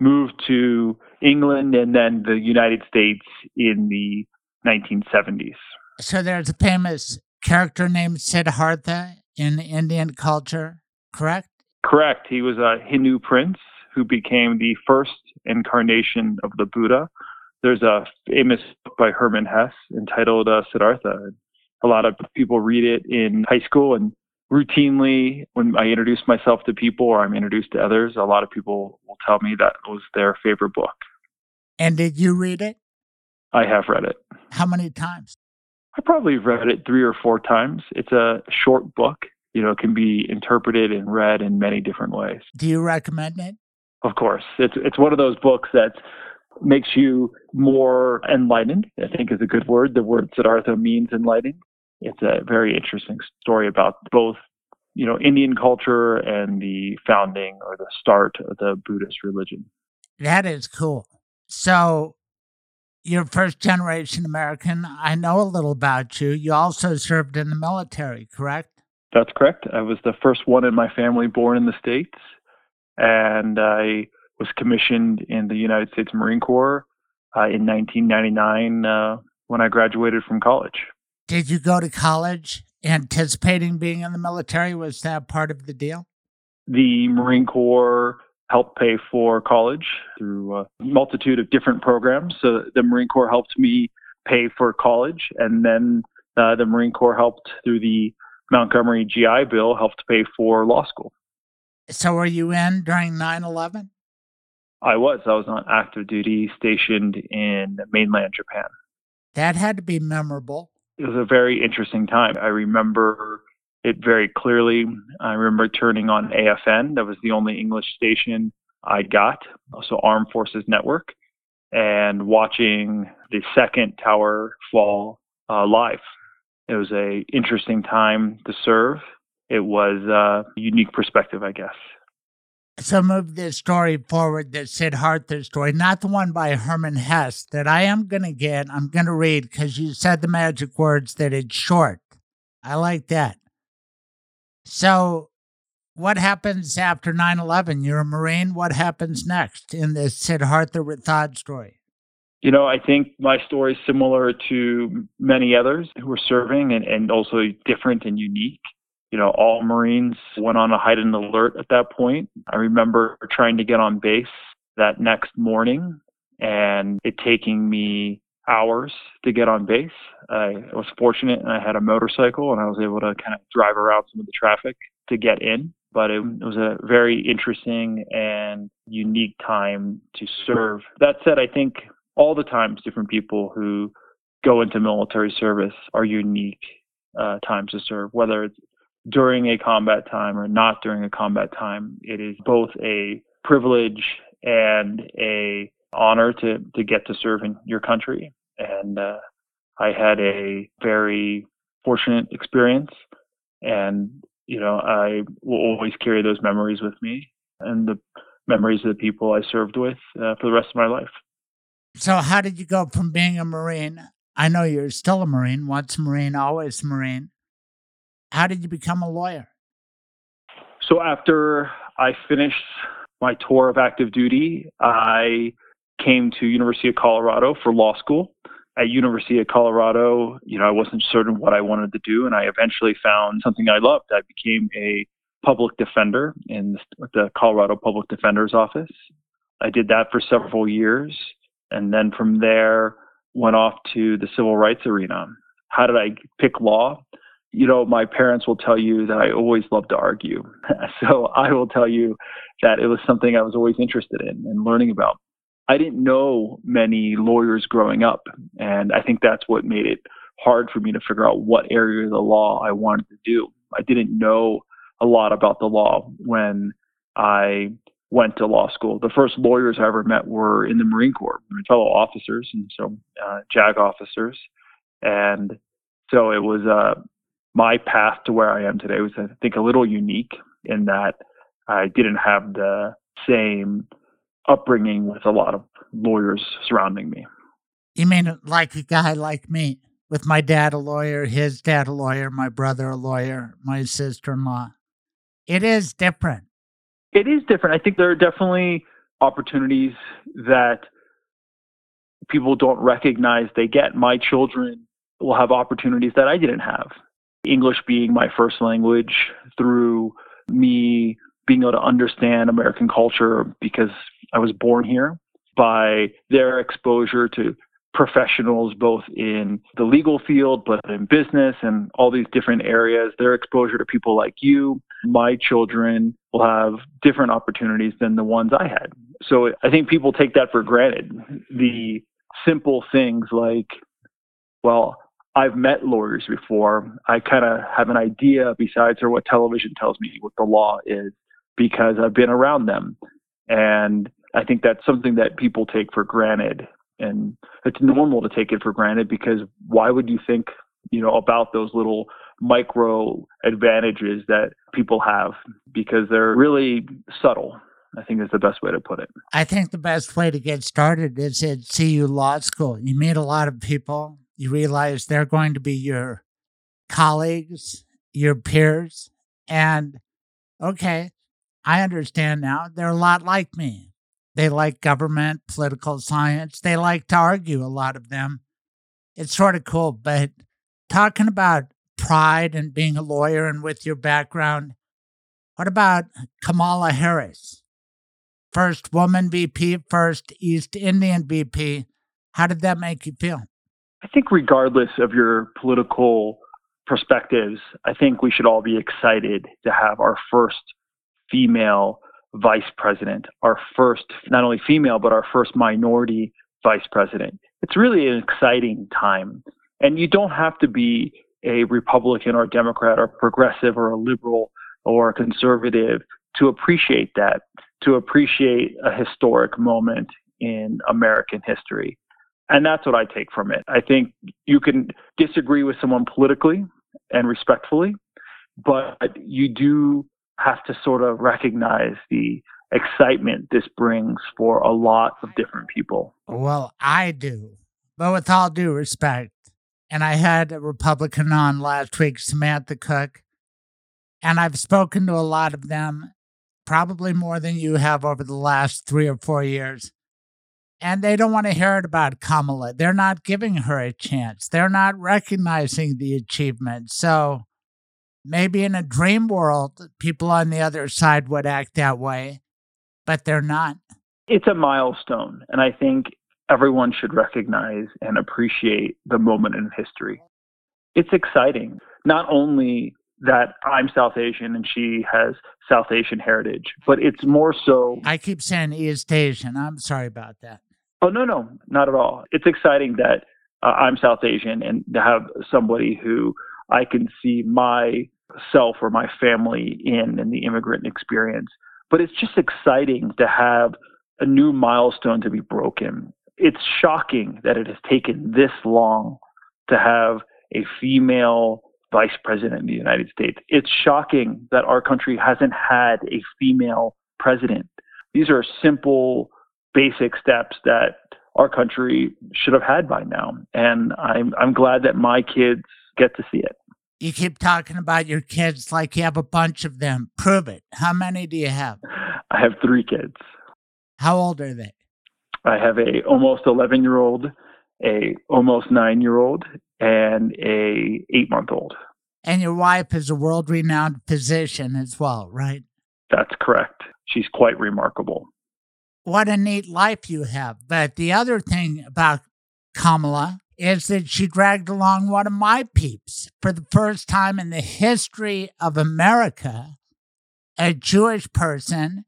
moved to England and then the United States in the 1970s. So there's a famous character named Siddhartha in Indian culture, correct? Correct. He was a Hindu prince who became the first incarnation of the Buddha. There's a famous book by Hermann Hesse entitled uh, Siddhartha. A lot of people read it in high school, and routinely, when I introduce myself to people or I'm introduced to others, a lot of people will tell me that was their favorite book. And did you read it? I have read it. How many times? I probably read it three or four times. It's a short book. You know, it can be interpreted and read in many different ways. Do you recommend it? Of course, it's it's one of those books that makes you more enlightened. I think is a good word. The word Siddhartha means enlightened. It's a very interesting story about both, you know, Indian culture and the founding or the start of the Buddhist religion. That is cool. So, you're first generation American. I know a little about you. You also served in the military, correct? That's correct. I was the first one in my family born in the States, and I was commissioned in the United States Marine Corps uh, in 1999 uh, when I graduated from college. Did you go to college anticipating being in the military? Was that part of the deal? The Marine Corps helped pay for college through a multitude of different programs. So the Marine Corps helped me pay for college, and then uh, the Marine Corps helped through the Montgomery GI Bill helped pay for law school. So, were you in during 9 11? I was. I was on active duty stationed in mainland Japan. That had to be memorable. It was a very interesting time. I remember it very clearly. I remember turning on AFN. That was the only English station I got, also Armed Forces Network, and watching the second tower fall uh, live. It was a interesting time to serve. It was a unique perspective, I guess. So move this story forward, the Siddhartha story, not the one by Hermann Hesse that I am going to get. I'm going to read because you said the magic words that it's short. I like that. So, what happens after 9 11? You're a Marine. What happens next in this Siddhartha Rathod story? You know, I think my story is similar to many others who are serving and, and also different and unique. You know, all Marines went on a heightened alert at that point. I remember trying to get on base that next morning and it taking me hours to get on base. I was fortunate and I had a motorcycle and I was able to kind of drive around some of the traffic to get in. But it, was a very interesting and unique time to serve. That said, I think all the times different people who go into military service are unique uh, times to serve, whether it's during a combat time or not during a combat time. It is both a privilege and a honor to to get to serve in your country. And uh, I had a very fortunate experience, and you know I will always carry those memories with me and the memories of the people I served with uh, for the rest of my life. So, how did you go from being a Marine? I know you're still a Marine, once Marine, always Marine. How did you become a lawyer? So, after I finished my tour of active duty, I came to University of Colorado for law school. At University of Colorado, you know, I wasn't certain what I wanted to do, and I eventually found something I loved. I became a public defender in the Colorado Public Defender's Office. I did that for several years and then from there went off to the civil rights arena. How did I pick law? You know, my parents will tell you that I always loved to argue. so I will tell you that it was something I was always interested in and learning about. I didn't know many lawyers growing up, and I think that's what made it hard for me to figure out what area of the law I wanted to do. I didn't know a lot about the law when I went to law school. The first lawyers I ever met were in the Marine Corps, my fellow officers, and so uh, JAG officers. And so it was uh, my path to where I am today was, I think, a little unique in that I didn't have the same upbringing with a lot of lawyers surrounding me. You mean like a guy like me, with my dad a lawyer, his dad a lawyer, my brother a lawyer, my sister in law? It is different it is different. I think there are definitely opportunities that people don't recognize they get. My children will have opportunities that I didn't have. English being my first language through me being able to understand American culture because I was born here by their exposure to professionals both in the legal field but in business and all these different areas their exposure to people like you. My children will have different opportunities than the ones i had. So i think people take that for granted. The simple things like well I've met lawyers before. I kind of have an idea, besides or what television tells me what the law is, because I've been around them. And I think that's something that people take for granted. And it's normal to take it for granted because why would you think, you know, about those little micro advantages that people have because they're really subtle. I think is the best way to put it. I think the best way to get started is at CU Law School. You meet a lot of people, you realize they're going to be your colleagues, your peers, and okay, I understand now. They're a lot like me. They like government, political science. They like to argue, a lot of them. It's sort of cool, but talking about pride and being a lawyer and with your background, what about Kamala Harris? First woman VP, first East Indian VP. How did that make you feel? I think, regardless of your political perspectives, I think we should all be excited to have our first female vice president, our first, not only female, but our first minority vice president. It's really an exciting time. And you don't have to be a Republican or Democrat or progressive or a liberal or a conservative to appreciate that, to appreciate a historic moment in American history. And that's what I take from it. I think you can disagree with someone politically and respectfully, but you do have to sort of recognize the excitement this brings for a lot of different people. Well, I do. But with all due respect, and I had a Republican on last week, Samantha Cook, and I've spoken to a lot of them, probably more than you have over the last three or four years. And they don't want to hear it about Kamala. They're not giving her a chance. They're not recognizing the achievement. So maybe in a dream world, people on the other side would act that way, but they're not. It's a milestone. And I think everyone should recognize and appreciate the moment in history. It's exciting, not only that I'm South Asian and she has South Asian heritage, but it's more so. I keep saying East Asian. I'm sorry about that. Oh, no, no, not at all. It's exciting that uh, I'm South Asian and to have somebody who I can see myself or my family in in the immigrant experience. But it's just exciting to have a new milestone to be broken it's shocking that it has taken this long to have a female vice president in the United States. It's shocking that our country hasn't had a female president. These are simple, basic steps that our country should have had by now. And I'm, I'm glad that my kids get to see it. You keep talking about your kids like you have a bunch of them. Prove it. How many do you have? I have three kids. How old are they? I have a almost 11 year old, a almost nine year old, and a eight month old. And your wife is a world renowned physician as well, right? That's correct. She's quite remarkable. What a neat life you have. But the other thing about Kamala is that she dragged along one of my peeps. For the first time in the history of America, a Jewish person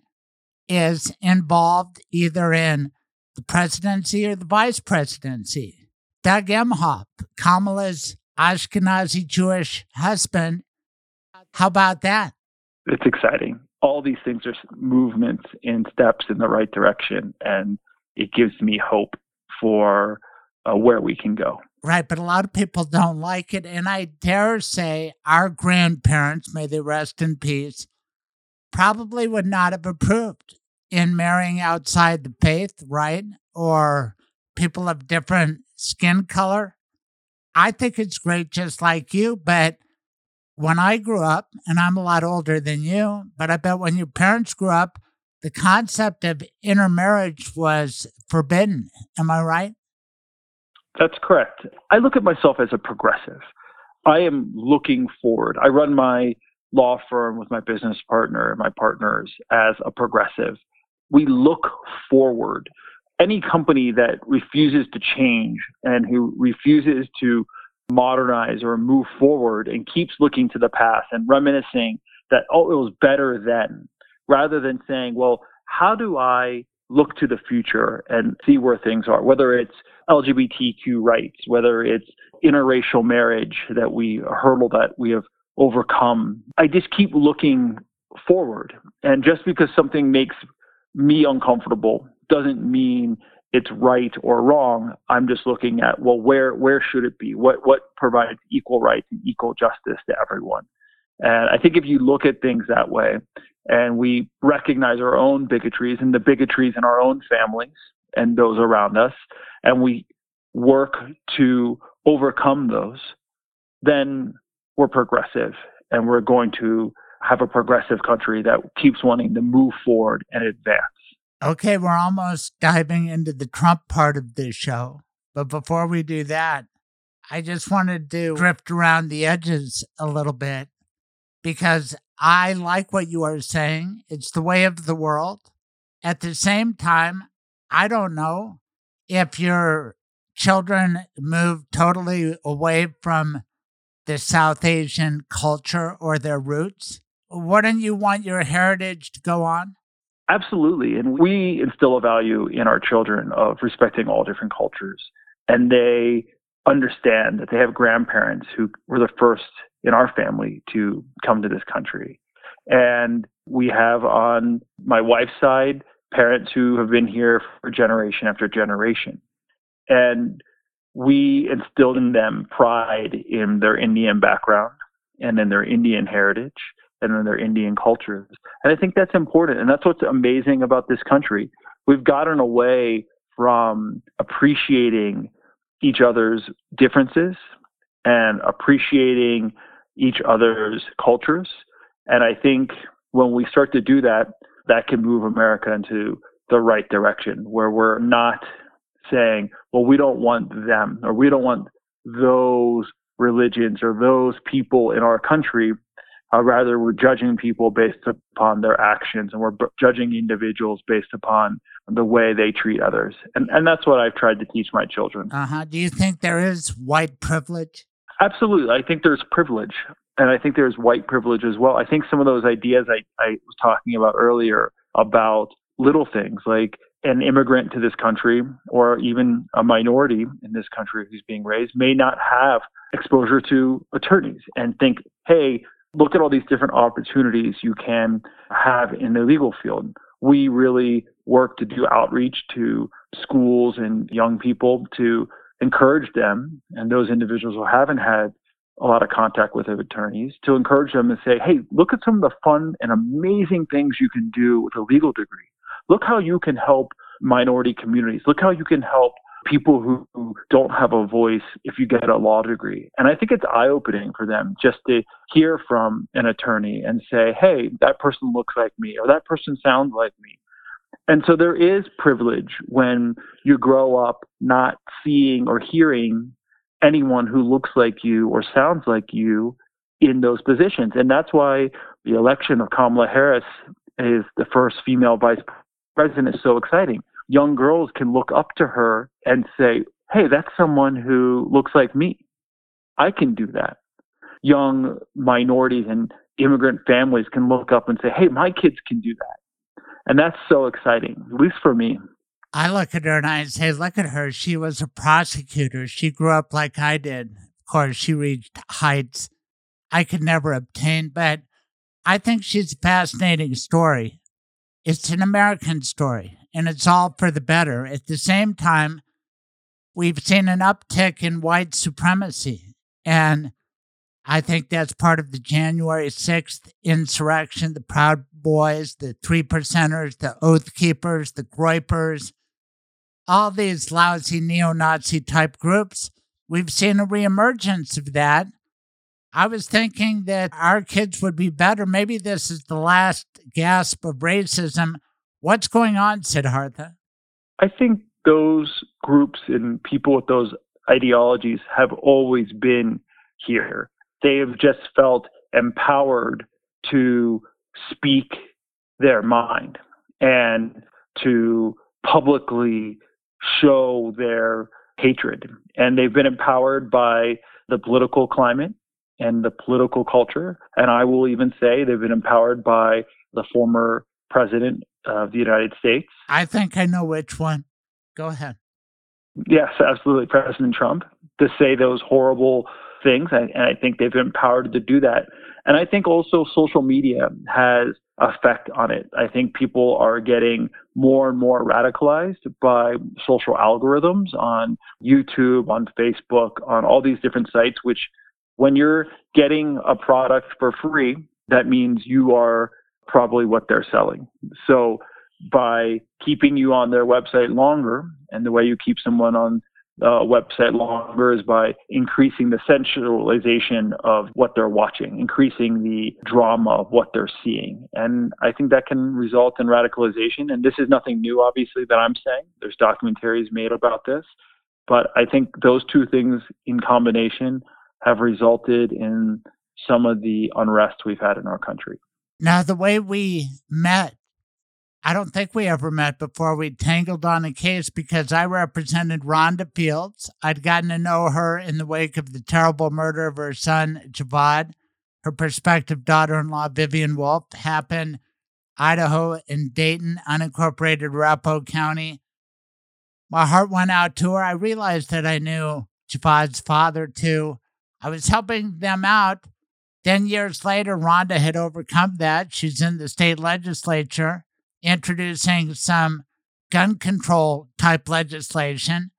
is involved either in the presidency or the vice presidency. Doug Emhoff, Kamala's Ashkenazi Jewish husband. How about that? It's exciting. All these things are movements and steps in the right direction, and it gives me hope for uh, where we can go. Right, but a lot of people don't like it. And I dare say our grandparents, may they rest in peace, probably would not have approved in marrying outside the faith, right? Or people of different skin color. I think it's great just like you, but when I grew up, and I'm a lot older than you, but I bet when your parents grew up, the concept of intermarriage was forbidden. Am I right? That's correct. I look at myself as a progressive. I am looking forward. I run my law firm with my business partner and my partners as a progressive we look forward. Any company that refuses to change and who refuses to modernize or move forward and keeps looking to the past and reminiscing that, oh, it was better then, rather than saying, well, how do I look to the future and see where things are, whether it's LGBTQ rights, whether it's interracial marriage that we hurdle that we have overcome. I just keep looking forward. And just because something makes me uncomfortable doesn't mean it's right or wrong. I'm just looking at well, where where should it be? What what provides equal rights and equal justice to everyone? And I think if you look at things that way, and we recognize our own bigotries and the bigotries in our own families and those around us, and we work to overcome those, then we're progressive and we're going to have a progressive country that keeps wanting to move forward and advance. Okay, we're almost diving into the Trump part of this show. But before we do that, I just wanted to drift around the edges a little bit because I like what you are saying. It's the way of the world. At the same time, I don't know if your children move totally away from the South Asian culture or their roots. Wouldn't you want your heritage to go on? Absolutely. And we instill a value in our children of respecting all different cultures. And they understand that they have grandparents who were the first in our family to come to this country. And we have on my wife's side parents who have been here for generation after generation. And we instilled in them pride in their Indian background and in their Indian heritage and in their Indian cultures. And I think that's important. And that's what's amazing about this country. We've gotten away from appreciating each other's differences and appreciating each other's cultures. And I think when we start to do that, that can move America into the right direction where we're not saying, well, we don't want them or we don't want those religions or those people in our country. Uh, rather, we're judging people based upon their actions and we're b- judging individuals based upon the way they treat others. And, and that's what I've tried to teach my children. Uh huh. Do you think there is white privilege? Absolutely. I think there's privilege. And I think there's white privilege as well. I think some of those ideas I, I was talking about earlier about little things like an immigrant to this country or even a minority in this country who's being raised may not have exposure to attorneys and think, hey, look at all these different opportunities you can have in the legal field. We really work to do outreach to schools and young people to encourage them and those individuals who haven't had a lot of contact with attorneys to encourage them and say, hey, look at some of the fun and amazing things you can do with a legal degree. Look how you can help minority communities. Look how you can help people who, who don't have a voice if you get a law degree. And I think it's eye opening for them just to hear from an attorney and say, hey, that person looks like me or that person sounds like me. And so there is privilege when you grow up not seeing or hearing anyone who looks like you or sounds like you in those positions. And that's why the election of Kamala Harris is the first female vice president is so exciting. Young girls can look up to her and say, hey, that's someone who looks like me. I can do that. Young minorities and immigrant families can look up and say, hey, my kids can do that. And that's so exciting, at least for me. I look at her and I say, look at her. She was a prosecutor. She grew up like I did. Of course, she reached heights I could never obtain, but I think she's a fascinating story. It's an American story, and it's all for the better. At the same time, we've seen an uptick in white supremacy. And I think that's part of the January 6th insurrection, the Proud Boys, the Three Percenters, the Oath Keepers, the Groypers, all these lousy neo Nazi type groups. We've seen a reemergence of that. I was thinking that our kids would be better. Maybe this is the last gasp of racism. What's going on, Siddhartha? I think those groups and people with those ideologies have always been here. They have just felt empowered to speak their mind and to publicly show their hatred. And they've been empowered by the political climate and the political culture. And I will even say they've been empowered by the former president of the United States. I think I know which one. Go ahead. Yes, absolutely. President Trump. to say those horrible things. And, and I think they've been empowered to do that. And I think also social media has effect on it. I think people are getting more and more radicalized by social algorithms on YouTube, on Facebook, on all these different sites, which when you're getting a product for free, that means you are probably what they're selling. So by keeping you on their website longer, and the way you keep someone on uh, website longer is by increasing the sensualization of what they're watching, increasing the drama of what they're seeing. And I think that can result in radicalization. And this is nothing new, obviously, that I'm saying. There's documentaries made about this. But I think those two things in combination have resulted in some of the unrest we've had in our country. Now, the way we met I don't think we ever met before we tangled on a case because I represented Rhonda Fields. I'd gotten to know her in the wake of the terrible murder of her son, Javad. Her prospective daughter in law, Vivian Wolfe, happened Idaho in Dayton, unincorporated Arapahoe County. My heart went out to her. I realized that I knew Javad's father too. I was helping them out. Ten years later, Rhonda had overcome that. She's in the state legislature introducing some gun control type legislation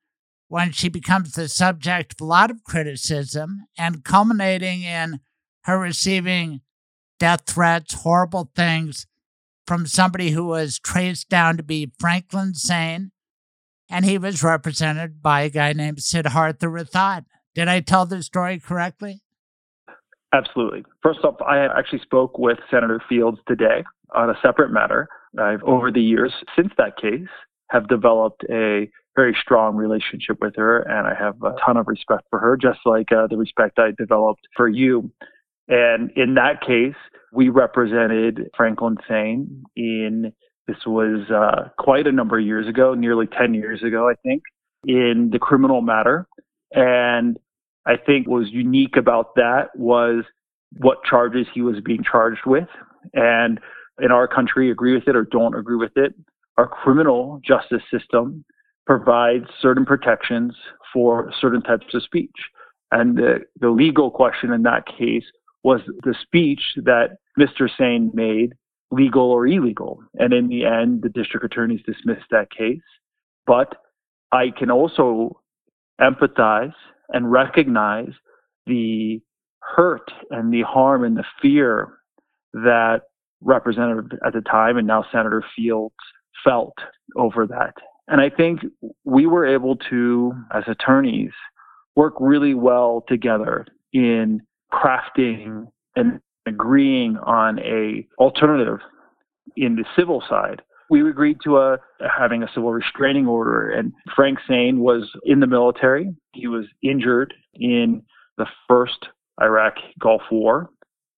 when she becomes the subject of a lot of criticism and culminating in her receiving death threats, horrible things from somebody who was traced down to be Franklin Sain, and he was represented by a guy named Siddhartha Rathod. Did I tell the story correctly? Absolutely. First off, I actually spoke with Senator Fields today on a separate matter. I've, over the years since that case, have developed a very strong relationship with her, and I have a ton of respect for her, just like uh, the respect I developed for you. And in that case, we represented Franklin Sain in this was uh, quite a number of years ago, nearly 10 years ago, I think, in the criminal matter. And I think what was unique about that was what charges he was being charged with. And in our country agree with it or don't agree with it. Our criminal justice system provides certain protections for certain types of speech. And the, the legal question in that case was the speech that Mr. Sain made legal or illegal. And in the end, the district attorneys dismissed that case. But I can also empathize and recognize the hurt and the harm and the fear that Representative at the time and now Senator Fields felt over that. And I think we were able to, as attorneys, work really well together in crafting and agreeing on a alternative in the civil side. We agreed to a having a civil restraining order, and Frank Sain was in the military. He was injured in the first Iraq Gulf War,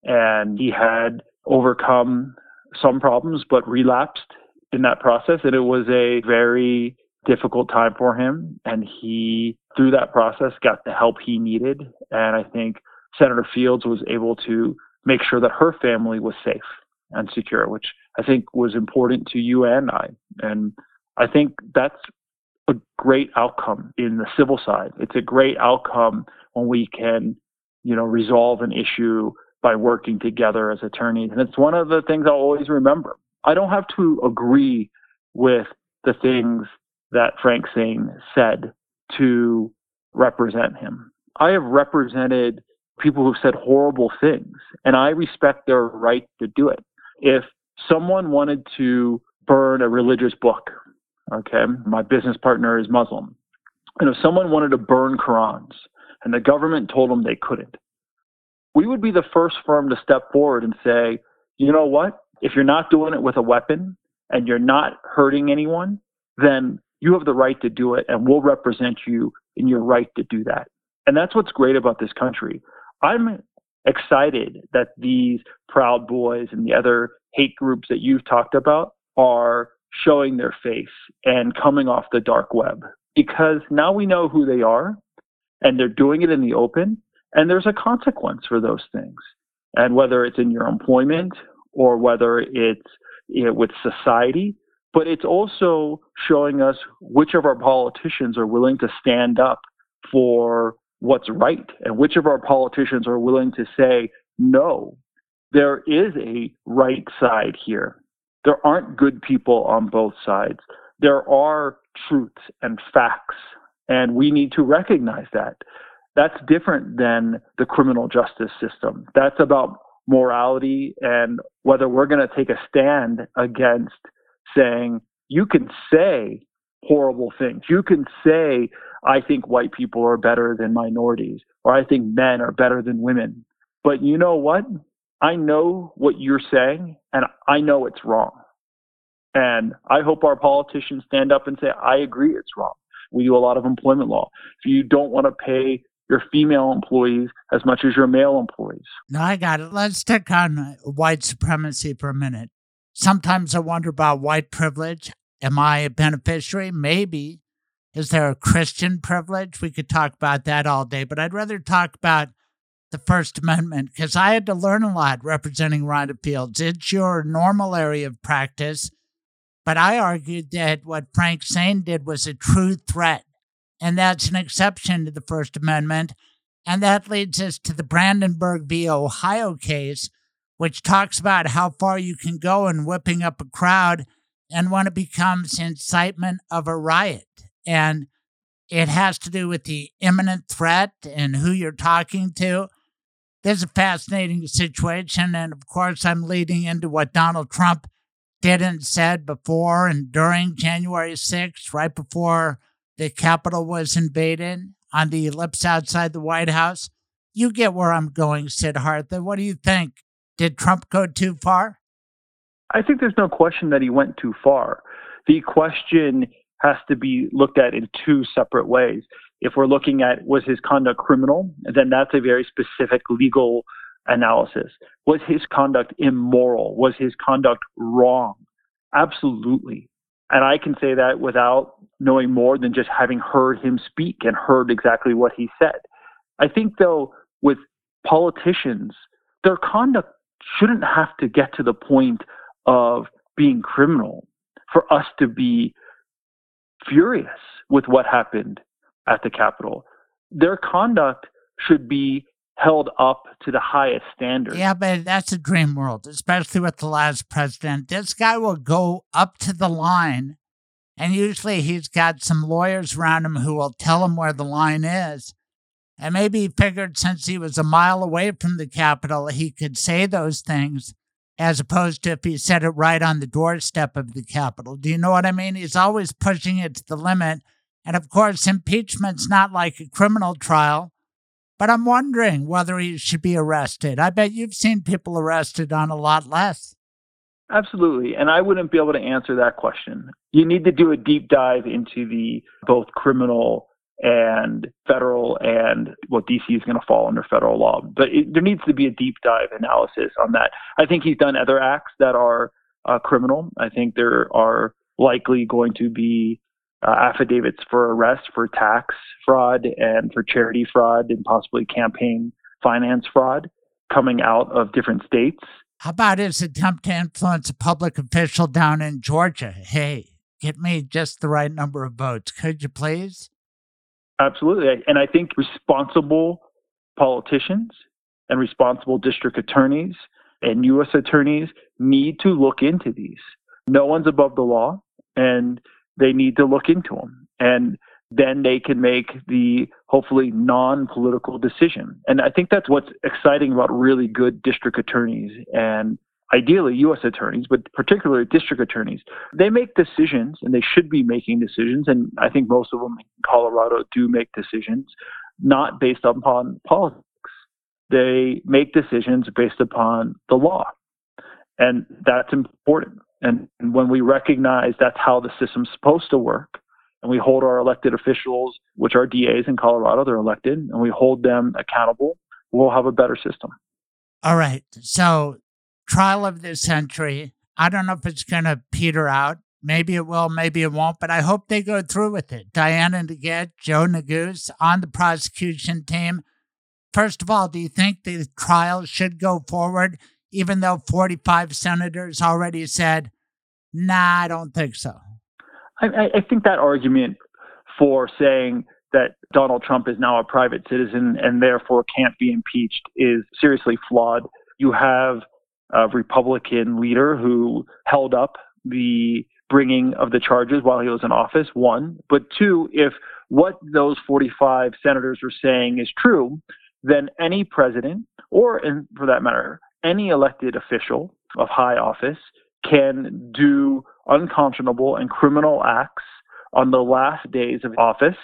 and he had overcome some problems, but relapsed in that process. And it was a very difficult time for him. And he, through that process, got the help he needed. And I think Senator Fields was able to make sure that her family was safe and secure, which I think was important to you and I. And I think that's a great outcome in the civil side. It's a great outcome when we can, you know, resolve an issue by working together as attorneys. And it's one of the things I'll always remember. I don't have to agree with the things that Frank Sain said to represent him. I have represented people who've said horrible things, and I respect their right to do it. If someone wanted to burn a religious book, okay, my business partner is Muslim, and if someone wanted to burn Qurans and the government told them they couldn't, we would be the first firm to step forward and say, you know what? If you're not doing it with a weapon and you're not hurting anyone, then you have the right to do it and we'll represent you in your right to do that. And that's what's great about this country. I'm excited that these Proud Boys and the other hate groups that you've talked about are showing their face and coming off the dark web because now we know who they are and they're doing it in the open and there's a consequence for those things. And whether it's in your employment or whether it's you know, with society, but it's also showing us which of our politicians are willing to stand up for what's right and which of our politicians are willing to say, no, there is a right side here. There aren't good people on both sides. There are truths and facts, and we need to recognize that. That's different than the criminal justice system. That's about morality and whether we're going to take a stand against saying, you can say horrible things. You can say, I think white people are better than minorities, or I think men are better than women. But you know what? I know what you're saying, and I know it's wrong. And I hope our politicians stand up and say, I agree it's wrong. We do a lot of employment law. If you don't want to pay your female employees as much as your male employees. No, I got it. Let's stick on uh, white supremacy for a minute. Sometimes I wonder about white privilege. Am I a beneficiary? Maybe. Is there a Christian privilege? We could talk about that all day, but I'd rather talk about the First Amendment because I had to learn a lot representing Rhonda Fields. It's your normal area of practice, but I argued that what Frank Sain did was a true threat, and that's an exception to the First Amendment. And that leads us to the Brandenburg v. Ohio case, which talks about how far you can go in whipping up a crowd and when it becomes incitement of a riot. And it has to do with the imminent threat and who you're talking to. There's a fascinating situation. And of course, I'm leading into what Donald Trump did and said before and during January 6th, right before the Capitol was invaded on the ellipse outside the White House. You get where I'm going, Sid Siddhartha. What do you think? Did Trump go too far? I think there's no question that he went too far. The question has to be looked at in two separate ways. If we're looking at was his conduct criminal, then that's a very specific legal analysis. Was his conduct immoral? Was his conduct wrong? Absolutely. And I can say that without knowing more than just having heard him speak and heard exactly what he said. I think, though, with politicians, their conduct shouldn't have to get to the point of being criminal for us to be furious with what happened at the Capitol. Their conduct should be held up to the highest standard. Yeah, but that's a dream world, especially with the last president. This guy will go up to the line, and usually he's got some lawyers around him who will tell him where the line is. And maybe he figured since he was a mile away from the Capitol, he could say those things as opposed to if he said it right on the doorstep of the Capitol. Do you know what I mean? He's always pushing it to the limit. And of course, impeachment's not like a criminal trial, but I'm wondering whether he should be arrested. I bet you've seen people arrested on a lot less. Absolutely. And I wouldn't be able to answer that question. You need to do a deep dive into the both criminal and federal and well dc is going to fall under federal law but it, there needs to be a deep dive analysis on that i think he's done other acts that are uh, criminal i think there are likely going to be uh, affidavits for arrest for tax fraud and for charity fraud and possibly campaign finance fraud coming out of different states how about his attempt to influence a public official down in georgia hey get me just the right number of votes could you please Absolutely. And I think responsible politicians and responsible district attorneys and U.S. attorneys need to look into these. No one's above the law, and they need to look into them. And then they can make the hopefully non political decision. And I think that's what's exciting about really good district attorneys and ideally U.S. attorneys, but particularly district attorneys, they make decisions and they should be making decisions. And I think most of them in Colorado do make decisions not based upon politics. They make decisions based upon the law. And that's important. And when we recognize that's how the system's supposed to work, and we hold our elected officials, which are DAs in Colorado, they're elected, and we hold them accountable, we'll have a better system. All right. So trial of the century. I don't know if it's going to peter out. Maybe it will, maybe it won't, but I hope they go through with it. Diana DeGette, Joe Neguse on the prosecution team. First of all, do you think the trial should go forward, even though 45 senators already said, nah, I don't think so? I, I think that argument for saying that Donald Trump is now a private citizen and therefore can't be impeached is seriously flawed. You have a Republican leader who held up the bringing of the charges while he was in office, one. But two, if what those 45 senators are saying is true, then any president, or for that matter, any elected official of high office can do unconscionable and criminal acts on the last days of office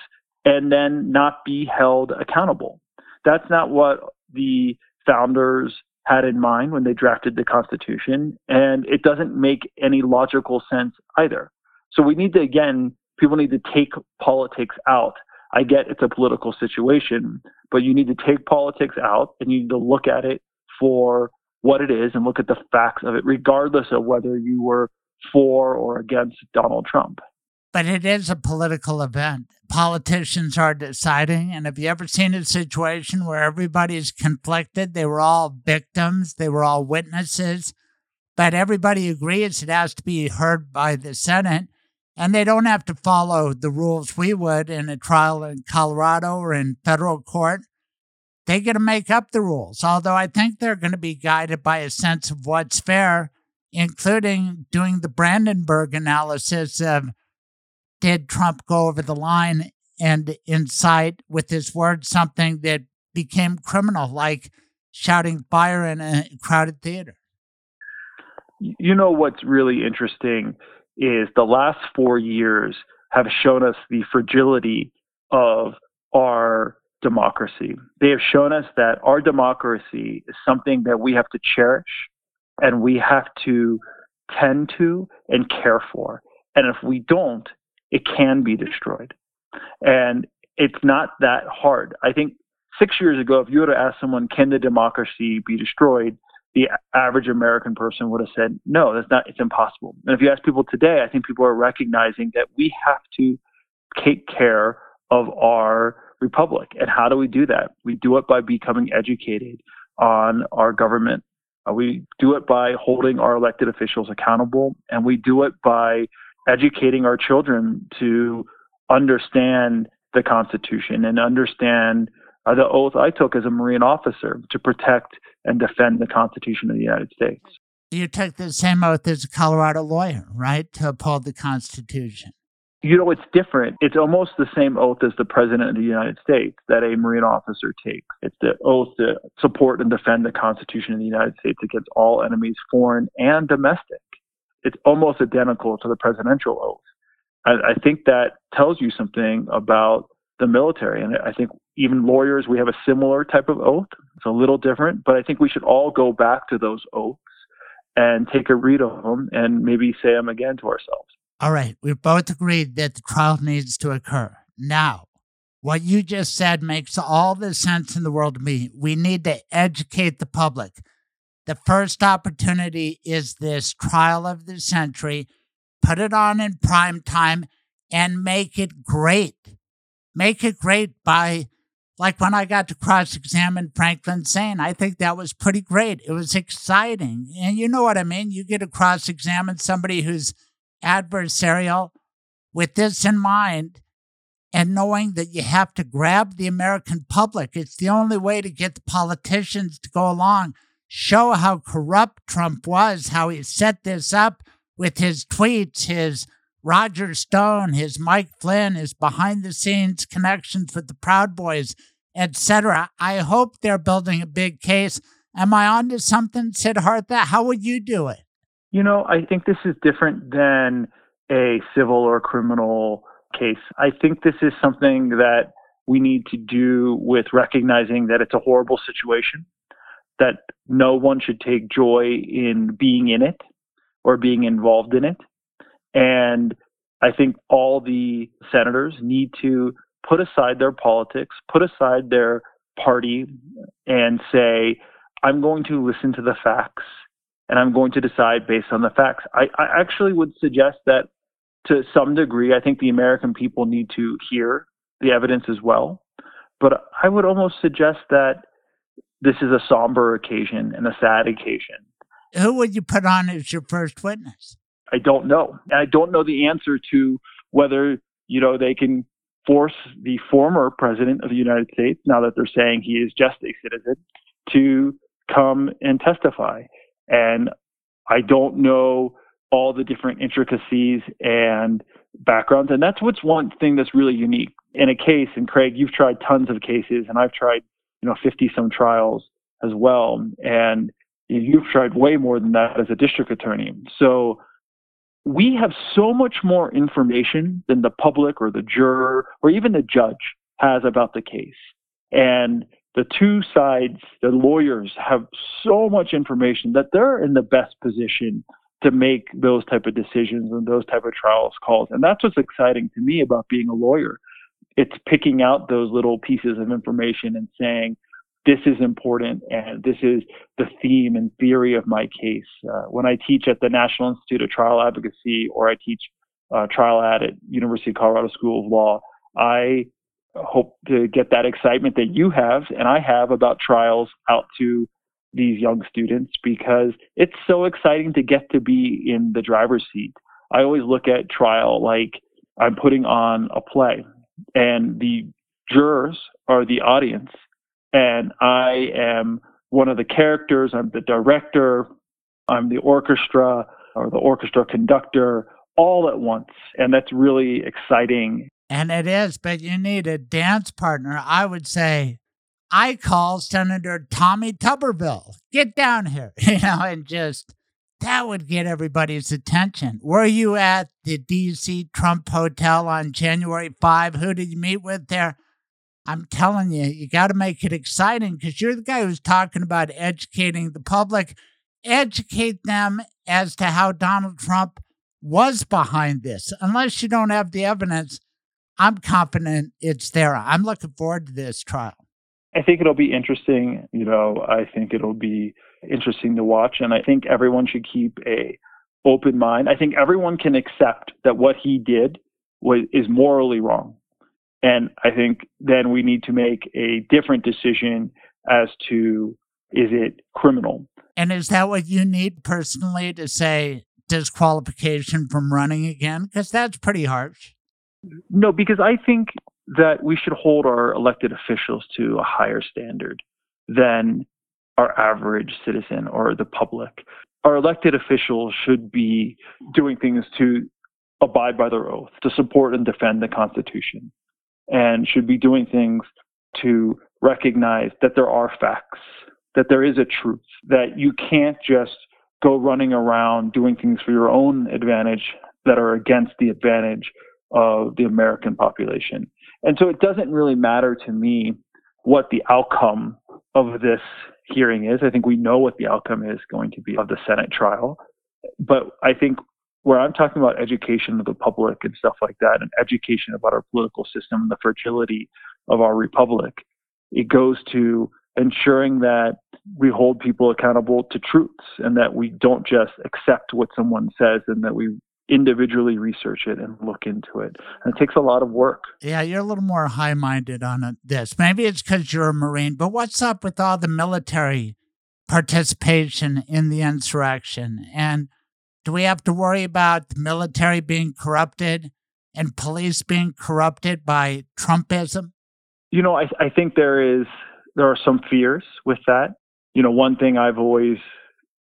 and then not be held accountable. That's not what the founders had in mind when they drafted the Constitution, and it doesn't make any logical sense either. So we need to, again, people need to take politics out. I get it's a political situation, but you need to take politics out and you need to look at it for what it is and look at the facts of it, regardless of whether you were for or against Donald Trump. But it is a political event. Politicians are deciding. And have you ever seen a situation where everybody's conflicted? They were all victims, they were all witnesses, but everybody agrees it has to be heard by the Senate. And they don't have to follow the rules we would in a trial in Colorado or in federal court they get to make up the rules. Although I think they're going to be guided by a sense of what's fair, including doing the Brandenburg analysis of did Trump go over the line and incite with his words something that became criminal, like shouting fire in a crowded theater. You know what's really interesting is the last four years have shown us the fragility of our democracy. They have shown us that our democracy is something that we have to cherish and we have to tend to and care for. And if we don't, it can be destroyed. And it's not that hard. I think six years ago, if you were to ask someone, can the democracy be destroyed? The average American person would have said, no, that's not, it's impossible. And if you ask people today, I think people are recognizing that we have to take care of our republic. And how do we do that? We do it by becoming educated on our government. Uh, we do it by holding our elected officials accountable, and we do it by educating our children to understand the Constitution and understand uh, the oath I took as a Marine officer to protect and defend the Constitution of the United States. You took the same oath as a Colorado lawyer, right, to uphold the Constitution? You know, it's different. It's almost the same oath as the President of the United States that a Marine officer takes. It's the oath to support and defend the Constitution of the United States against all enemies, foreign and domestic. It's almost identical to the presidential oath. I, I think that tells you something about the military. And I think even lawyers, we have a similar type of oath. It's a little different, but I think we should all go back to those oaths and take a read of them and maybe say them again to ourselves. All right, we've both agreed that the trial needs to occur. Now, what you just said makes all the sense in the world to me. We need to educate the public. The first opportunity is this trial of the century. Put it on in prime time and make it great. Make it great by, like when I got to cross examine Franklin Sain, I think that was pretty great. It was exciting. And you know what I mean? You get to cross examine somebody who's adversarial with this in mind and knowing that you have to grab the American public. It's the only way to get the politicians to go along, show how corrupt Trump was, how he set this up with his tweets, his Roger Stone, his Mike Flynn, his behind the scenes connections with the Proud Boys, etc. I hope they're building a big case. Am I onto something, Siddhartha? How would you do it? You know, I think this is different than a civil or criminal case. I think this is something that we need to do with recognizing that it's a horrible situation, that no one should take joy in being in it or being involved in it. And I think all the senators need to put aside their politics, put aside their party, and say, I'm going to listen to the facts and I'm going to decide based on the facts. I, I actually would suggest that to some degree, I think the American people need to hear the evidence as well. But I would almost suggest that this is a somber occasion and a sad occasion. Who would you put on as your first witness? I don't know. I don't know the answer to whether, you know, they can force the former president of the United States, now that they're saying he is just a citizen, to come and testify. And I don't know all the different intricacies and backgrounds. And that's what's one thing that's really unique in a case. And Craig, you've tried tons of cases, and I've tried, you know, 50 some trials as well. And you've tried way more than that as a district attorney. So we have so much more information than the public or the juror or even the judge has about the case. And the two sides, the lawyers have so much information that they're in the best position to make those type of decisions and those type of trials calls. And that's what's exciting to me about being a lawyer. It's picking out those little pieces of information and saying, this is important and this is the theme and theory of my case. Uh, when I teach at the National Institute of Trial Advocacy or I teach uh, trial ad at University of Colorado School of Law, I hope to get that excitement that you have and I have about trials out to these young students because it's so exciting to get to be in the driver's seat. I always look at trial like I'm putting on a play and the jurors are the audience and I am one of the characters. I'm the director. I'm the orchestra or the orchestra conductor all at once. And that's really exciting. And it is, but you need a dance partner. I would say, I call Senator Tommy Tuberville. Get down here, you know, and just that would get everybody's attention. Were you at the DC Trump Hotel on January 5? Who did you meet with there? I'm telling you, you got to make it exciting because you're the guy who's talking about educating the public. Educate them as to how Donald Trump was behind this. Unless you don't have the evidence, I'm confident it's there. I'm looking forward to this trial. I think it'll be interesting. You know, I think it'll be interesting to watch, and I think everyone should keep a open mind. I think everyone can accept that what he did was is morally wrong. And I think then we need to make a different decision as to is it criminal? And is that what you need personally to say disqualification from running again? Because that's pretty harsh. No, because I think that we should hold our elected officials to a higher standard than our average citizen or the public. Our elected officials should be doing things to abide by their oath, to support and defend the Constitution and should be doing things to recognize that there are facts, that there is a truth, that you can't just go running around doing things for your own advantage that are against the advantage of the American population. And so it doesn't really matter to me what the outcome of this hearing is. I think we know what the outcome is going to be of the Senate trial. But I think where I'm talking about education of the public and stuff like that, and education about our political system and the fragility of our republic, it goes to ensuring that we hold people accountable to truths and that we don't just accept what someone says and that we individually research it and look into it. And it takes a lot of work. Yeah, you're a little more high minded on this. Maybe it's because you're a Marine, but what's up with all the military participation in the insurrection? And do we have to worry about the military being corrupted and police being corrupted by Trumpism? You know, I, I think there is there are some fears with that. You know, one thing I've always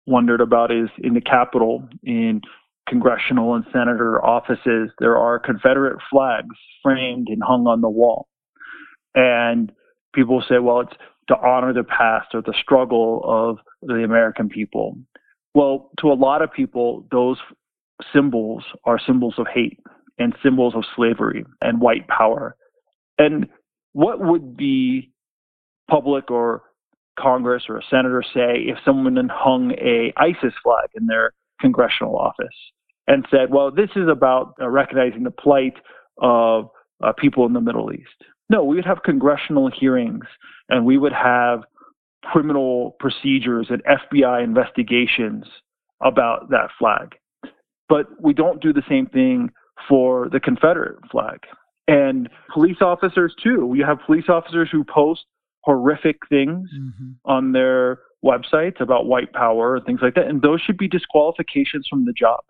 wondered about is in the Capitol, in congressional and senator offices, there are Confederate flags framed and hung on the wall. And people say, well, it's to honor the past or the struggle of the American people. Well, to a lot of people, those symbols are symbols of hate and symbols of slavery and white power. And what would the public or Congress or a senator say if someone hung a ISIS flag in their congressional office and said, "Well, this is about uh, recognizing the plight of uh, people in the Middle East"? No, we would have congressional hearings and we would have criminal procedures and FBI investigations about that flag. But we don't do the same thing for the Confederate flag. And police officers, too. We have police officers who post horrific things mm-hmm. on their websites about white power and things like that. And those should be disqualifications from the job.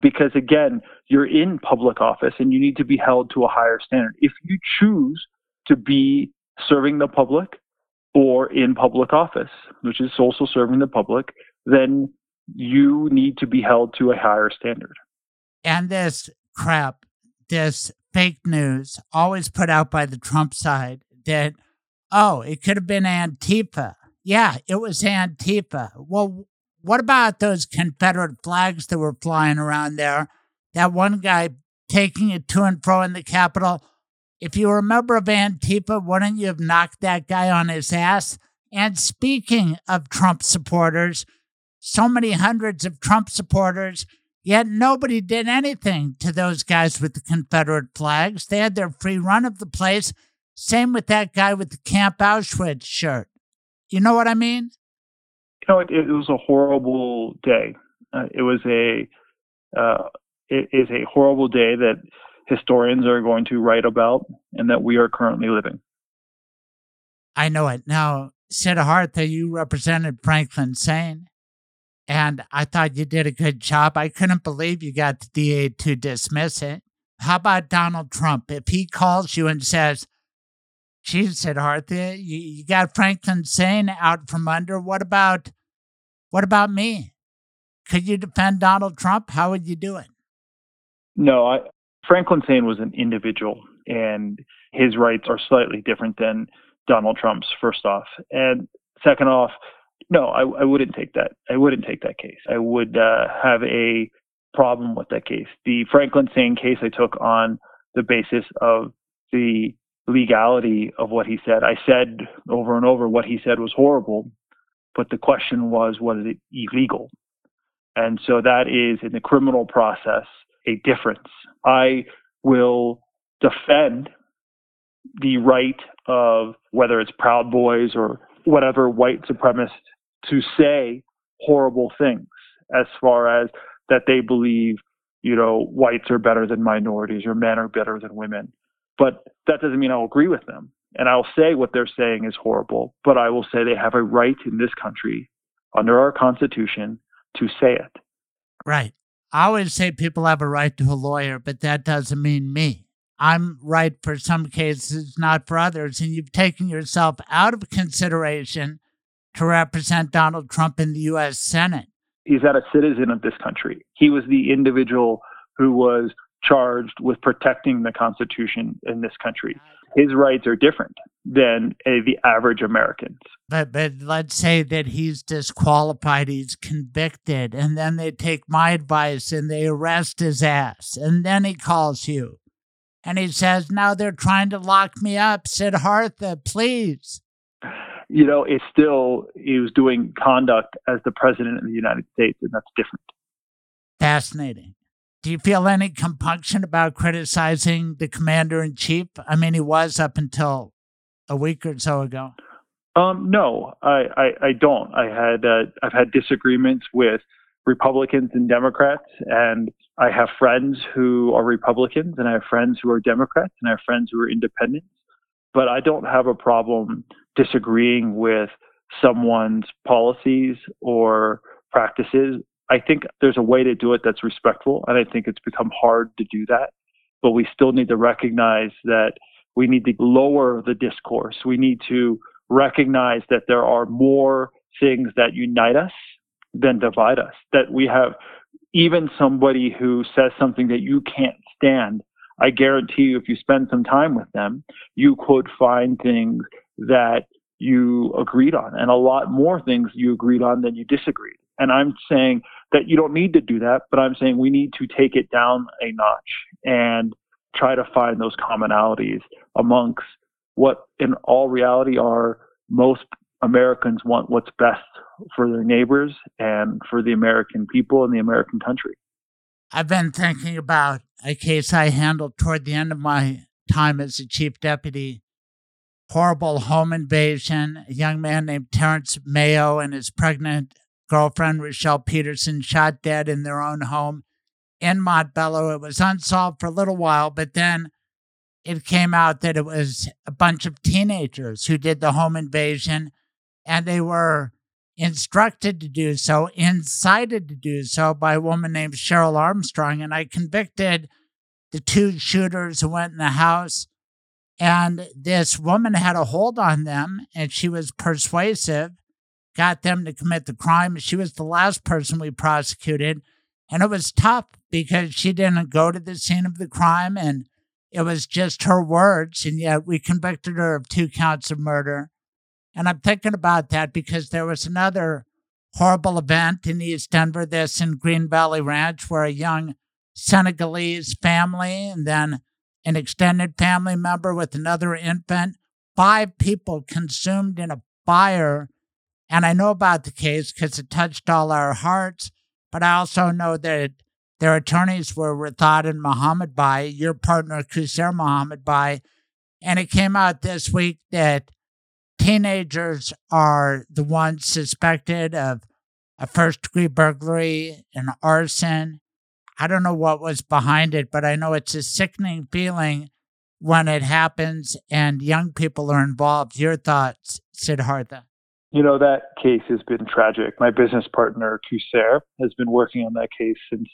Because again, you're in public office and you need to be held to a higher standard. If you choose to be serving the public or in public office, which is also serving the public, then you need to be held to a higher standard. And this crap, this fake news, always put out by the Trump side that, oh, it could have been Antifa. Yeah, it was Antifa. Well, what about those Confederate flags that were flying around there? That one guy taking it to and fro in the Capitol. If you were a member of Antifa, wouldn't you have knocked that guy on his ass? And speaking of Trump supporters, so many hundreds of Trump supporters, yet nobody did anything to those guys with the Confederate flags. They had their free run of the place. Same with that guy with the Camp Auschwitz shirt. You know what I mean? Know, it, it was a horrible day. Uh, it was a uh, it is a horrible day that historians are going to write about and that we are currently living. I know it. Now, Siddhartha, you represented Franklin Sain, and I thought you did a good job. I couldn't believe you got the DA to dismiss it. How about Donald Trump? If he calls you and says, Geez, Siddhartha, you, you got Franklin Sain out from under. What about what about me? Could you defend Donald Trump? How would you do it? No, I, Franklin Sain was an individual, and his rights are slightly different than Donald Trump's. First off, and second off, no, I, I wouldn't take that. I wouldn't take that case. I would uh, have a problem with that case. The Franklin Sain case I took on the basis of the legality of what he said. I said over and over what he said was horrible, but the question was, was it illegal? And so that is in the criminal process a difference. I will defend the right of whether it's Proud Boys or whatever white supremacists to say horrible things as far as that they believe, you know, whites are better than minorities or men are better than women. But that doesn't mean I'll agree with them. And I'll say what they're saying is horrible, but I will say they have a right in this country under our Constitution to say it. Right. I always say people have a right to a lawyer, but that doesn't mean me. I'm right for some cases, not for others. And you've taken yourself out of consideration to represent Donald Trump in the U.S. Senate. He's not a citizen of this country. He was the individual who was charged with protecting the Constitution in this country. His rights are different than uh, the average Americans. But but let's say that he's disqualified, he's convicted, and then they take my advice and they arrest his ass, and then he calls you, and he says, "Now they're trying to lock me up, Siddhartha, please." You know, it's still he was doing conduct as the president of the United States, and that's different. Fascinating. Do you feel any compunction about criticizing the commander in chief? I mean, he was up until a week or so ago. Um, no, I, I, I don't. I had uh, I've had disagreements with Republicans and Democrats, and I have friends who are Republicans, and I have friends who are Democrats, and I have friends who are independents. But I don't have a problem disagreeing with someone's policies or practices I think there's a way to do it that's respectful, and I think it's become hard to do that. But we still need to recognize that we need to lower the discourse. We need to recognize that there are more things that unite us than divide us. That we have even somebody who says something that you can't stand. I guarantee you, if you spend some time with them, you could find things that you agreed on and a lot more things you agreed on than you disagreed. And I'm saying that you don't need to do that, but I'm saying we need to take it down a notch and try to find those commonalities amongst what in all reality are most Americans want what's best for their neighbors and for the American people and the American country. I've been thinking about a case I handled toward the end of my time as a chief deputy. Horrible home invasion. A young man named Terrence Mayo and his pregnant girlfriend Rochelle Peterson shot dead in their own home in Montbello. It was unsolved for a little while, but then it came out that it was a bunch of teenagers who did the home invasion and they were instructed to do so, incited to do so by a woman named Cheryl Armstrong. And I convicted the two shooters who went in the house. And this woman had a hold on them, and she was persuasive, got them to commit the crime. She was the last person we prosecuted. And it was tough because she didn't go to the scene of the crime and it was just her words. And yet we convicted her of two counts of murder. And I'm thinking about that because there was another horrible event in East Denver, this in Green Valley Ranch, where a young Senegalese family and then an extended family member with another infant, five people consumed in a fire. And I know about the case because it touched all our hearts, but I also know that their attorneys were Rathod and Mohamedbhai, your partner, Qusair Mohamedbhai. And it came out this week that teenagers are the ones suspected of a first degree burglary and arson. I don't know what was behind it, but I know it's a sickening feeling when it happens and young people are involved. Your thoughts, Siddhartha? You know, that case has been tragic. My business partner, Qusair, has been working on that case since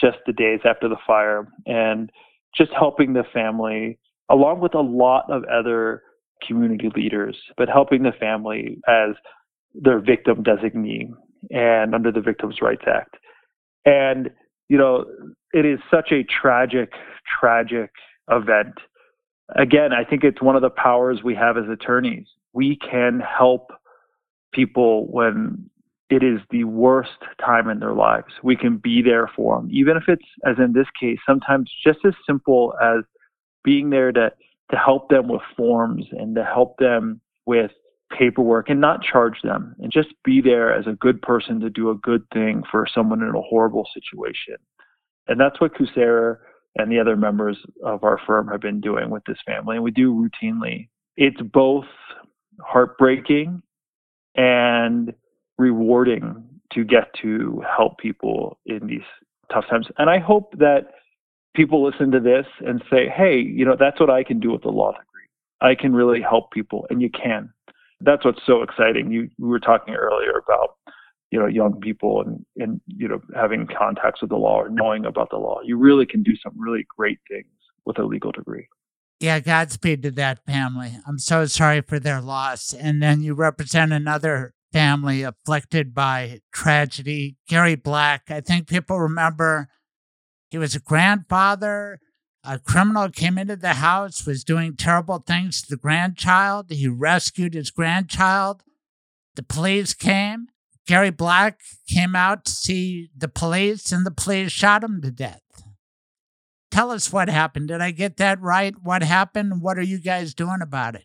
just the days after the fire and just helping the family, along with a lot of other community leaders, but helping the family as their victim designee and under the Victims' Rights Act. And, you know, it is such a tragic, tragic event. Again, I think it's one of the powers we have as attorneys. We can help people when it is the worst time in their lives. We can be there for them, even if it's, as in this case, sometimes just as simple as being there to to help them with forms and to help them with paperwork and not charge them and just be there as a good person to do a good thing for someone in a horrible situation. And that's what Qusair and the other members of our firm have been doing with this family, and we do routinely. It's both heartbreaking and rewarding to get to help people in these tough times. And I hope that people listen to this and say, hey, you know, that's what I can do with a law degree. I can really help people, and you can. That's what's so exciting. You we were talking earlier about you know young people and and you know having contacts with the law or knowing about the law. You really can do some really great things with a legal degree. Yeah, Godspeed to that family. I'm so sorry for their loss. And then you represent another family afflicted by tragedy. Gary Black, I think people remember he was a grandfather. A criminal came into the house, was doing terrible things to the grandchild. He rescued his grandchild. The police came. Gary Black came out to see the police, and the police shot him to death. Tell us what happened. Did I get that right? What happened? What are you guys doing about it?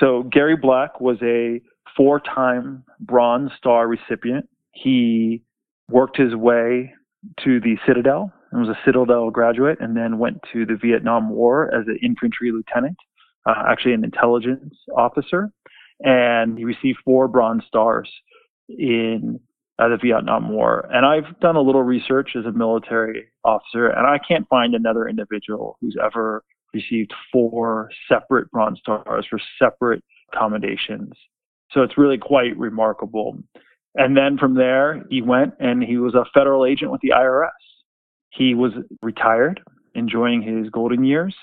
So, Gary Black was a four time Bronze Star recipient. He worked his way to the Citadel and was a Citadel graduate, and then went to the Vietnam War as an infantry lieutenant, uh, actually an intelligence officer, and he received four Bronze Stars in uh, the Vietnam War. And I've done a little research as a military officer, and I can't find another individual who's ever received four separate Bronze Stars for separate commendations. So it's really quite remarkable. And then from there, he went and he was a federal agent with the IRS. He was retired, enjoying his golden years,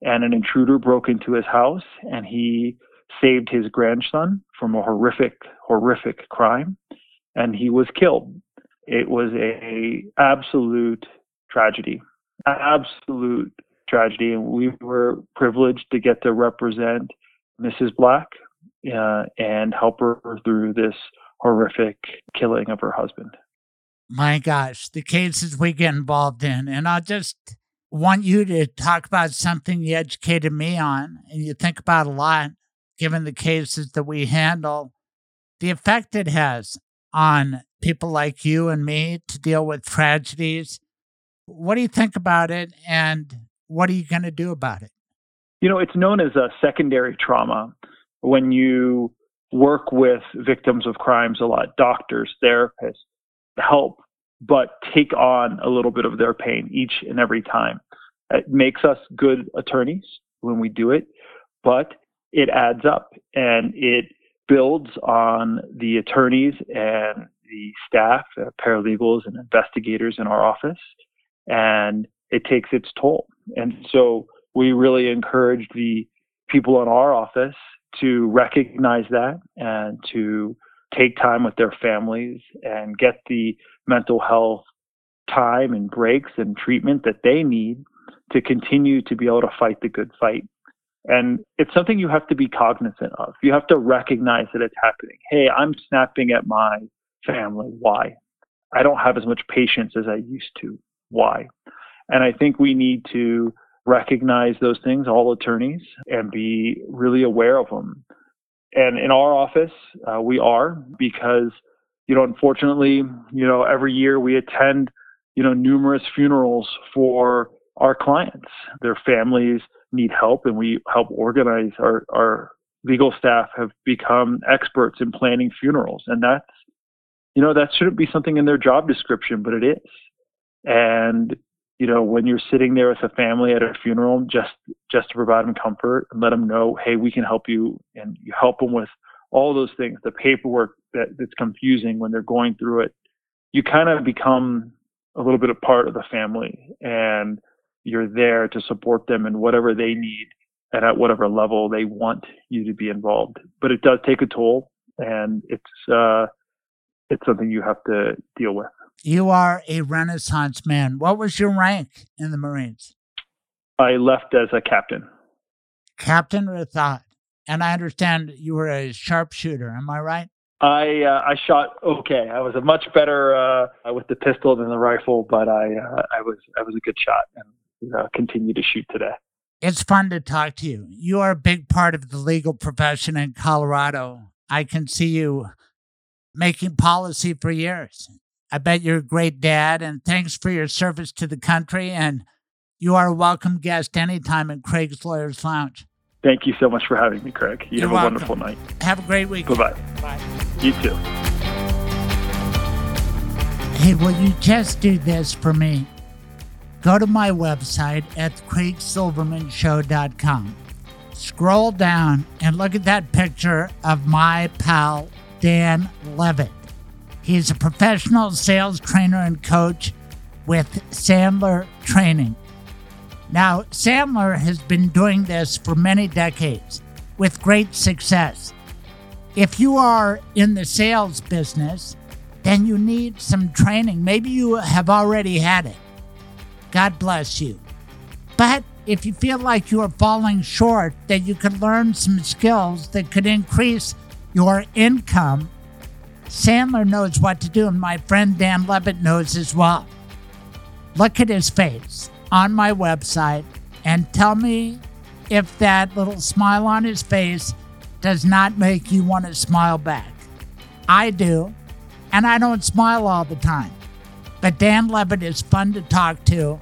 and an intruder broke into his house and he saved his grandson from a horrific, horrific crime, and he was killed. It was a absolute tragedy, absolute tragedy, and we were privileged to get to represent Mrs. Black uh, and help her through this horrific killing of her husband my gosh, the cases we get involved in. And I just want you to talk about something you educated me on and you think about a lot, given the cases that we handle, the effect it has on people like you and me to deal with tragedies. What do you think about it and what are you going to do about it? You know, it's known as a secondary trauma when you work with victims of crimes a lot, doctors, therapists, help but take on a little bit of their pain each and every time. It makes us good attorneys when we do it, but it adds up and it builds on the attorneys and the staff, uh, paralegals, and investigators in our office, and it takes its toll. And so we really encourage the people in our office to recognize that and to take time with their families and get the mental health time and breaks and treatment that they need to continue to be able to fight the good fight. And it's something you have to be cognizant of. You have to recognize that it's happening. Hey, I'm snapping at my family. Why? I don't have as much patience as I used to. Why? And I think we need to recognize those things, all attorneys, and be really aware of them. And in our office, uh, we are because, you know, unfortunately, you know, every year we attend, you know, numerous funerals for our clients. Their families need help, and we help organize. Our, our legal staff have become experts in planning funerals, and that's, you know, that shouldn't be something in their job description, but it is. And you know, when you're sitting there with a family at a funeral, just just to provide them comfort and let them know, hey, we can help you, and you help them with all those things, the paperwork that, that's confusing when they're going through it. You kind of become a little bit a part of the family, and you're there to support them in whatever they need and at whatever level they want you to be involved. But it does take a toll, and it's uh, it's something you have to deal with. You are a Renaissance man. What was your rank in the Marines? I left as a captain. Captain Rathod? And I understand you were a sharpshooter. Am I right? I uh, I shot okay. I was a much better uh, with the pistol than the rifle, but I uh, I was I was a good shot and uh, continue to shoot today. It's fun to talk to you. You are a big part of the legal profession in Colorado. I can see you making policy for years. I bet you're a great dad, and thanks for your service to the country. And you are a welcome guest anytime in Craig's Lawyers Lounge. Thank you so much for having me, Craig. You You're have a welcome. wonderful night. Have a great week. Bye-bye. Bye. You too. Hey, will you just do this for me? Go to my website at craigsilvermanshow.com. Scroll down and look at that picture of my pal, Dan Levitt. He's a professional sales trainer and coach with Sandler Training. Now, Sandler has been doing this for many decades with great success. If you are in the sales business, then you need some training. Maybe you have already had it. God bless you. But if you feel like you are falling short, that you could learn some skills that could increase your income, Sandler knows what to do, and my friend Dan Levitt knows as well. Look at his face on my website and tell me if that little smile on his face does not make you want to smile back. I do, and I don't smile all the time. But Dan Levitt is fun to talk to,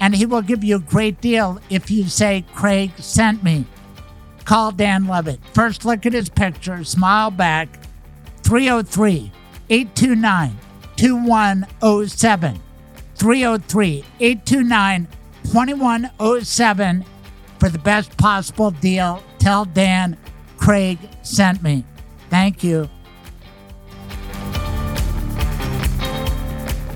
and he will give you a great deal if you say, Craig sent me. Call Dan Levitt. First, look at his picture, smile back. 303 829 2107. 303 829 2107 for the best possible deal. Tell Dan Craig sent me. Thank you.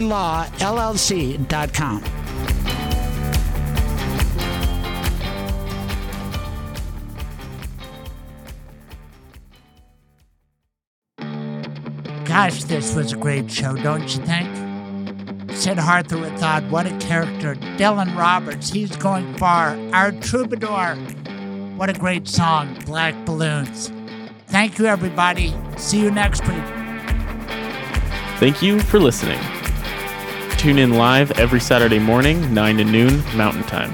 mblawllc.com. Gosh, this was a great show, don't you think? Sid thought, what a character. Dylan Roberts, he's going far. Our troubadour, what a great song, Black Balloons. Thank you, everybody. See you next week. Thank you for listening. Tune in live every Saturday morning, 9 to noon, Mountain Time.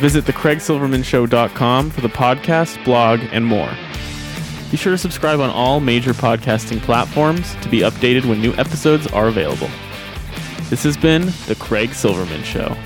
Visit thecraigsilvermanshow.com for the podcast, blog, and more. Be sure to subscribe on all major podcasting platforms to be updated when new episodes are available. This has been The Craig Silverman Show.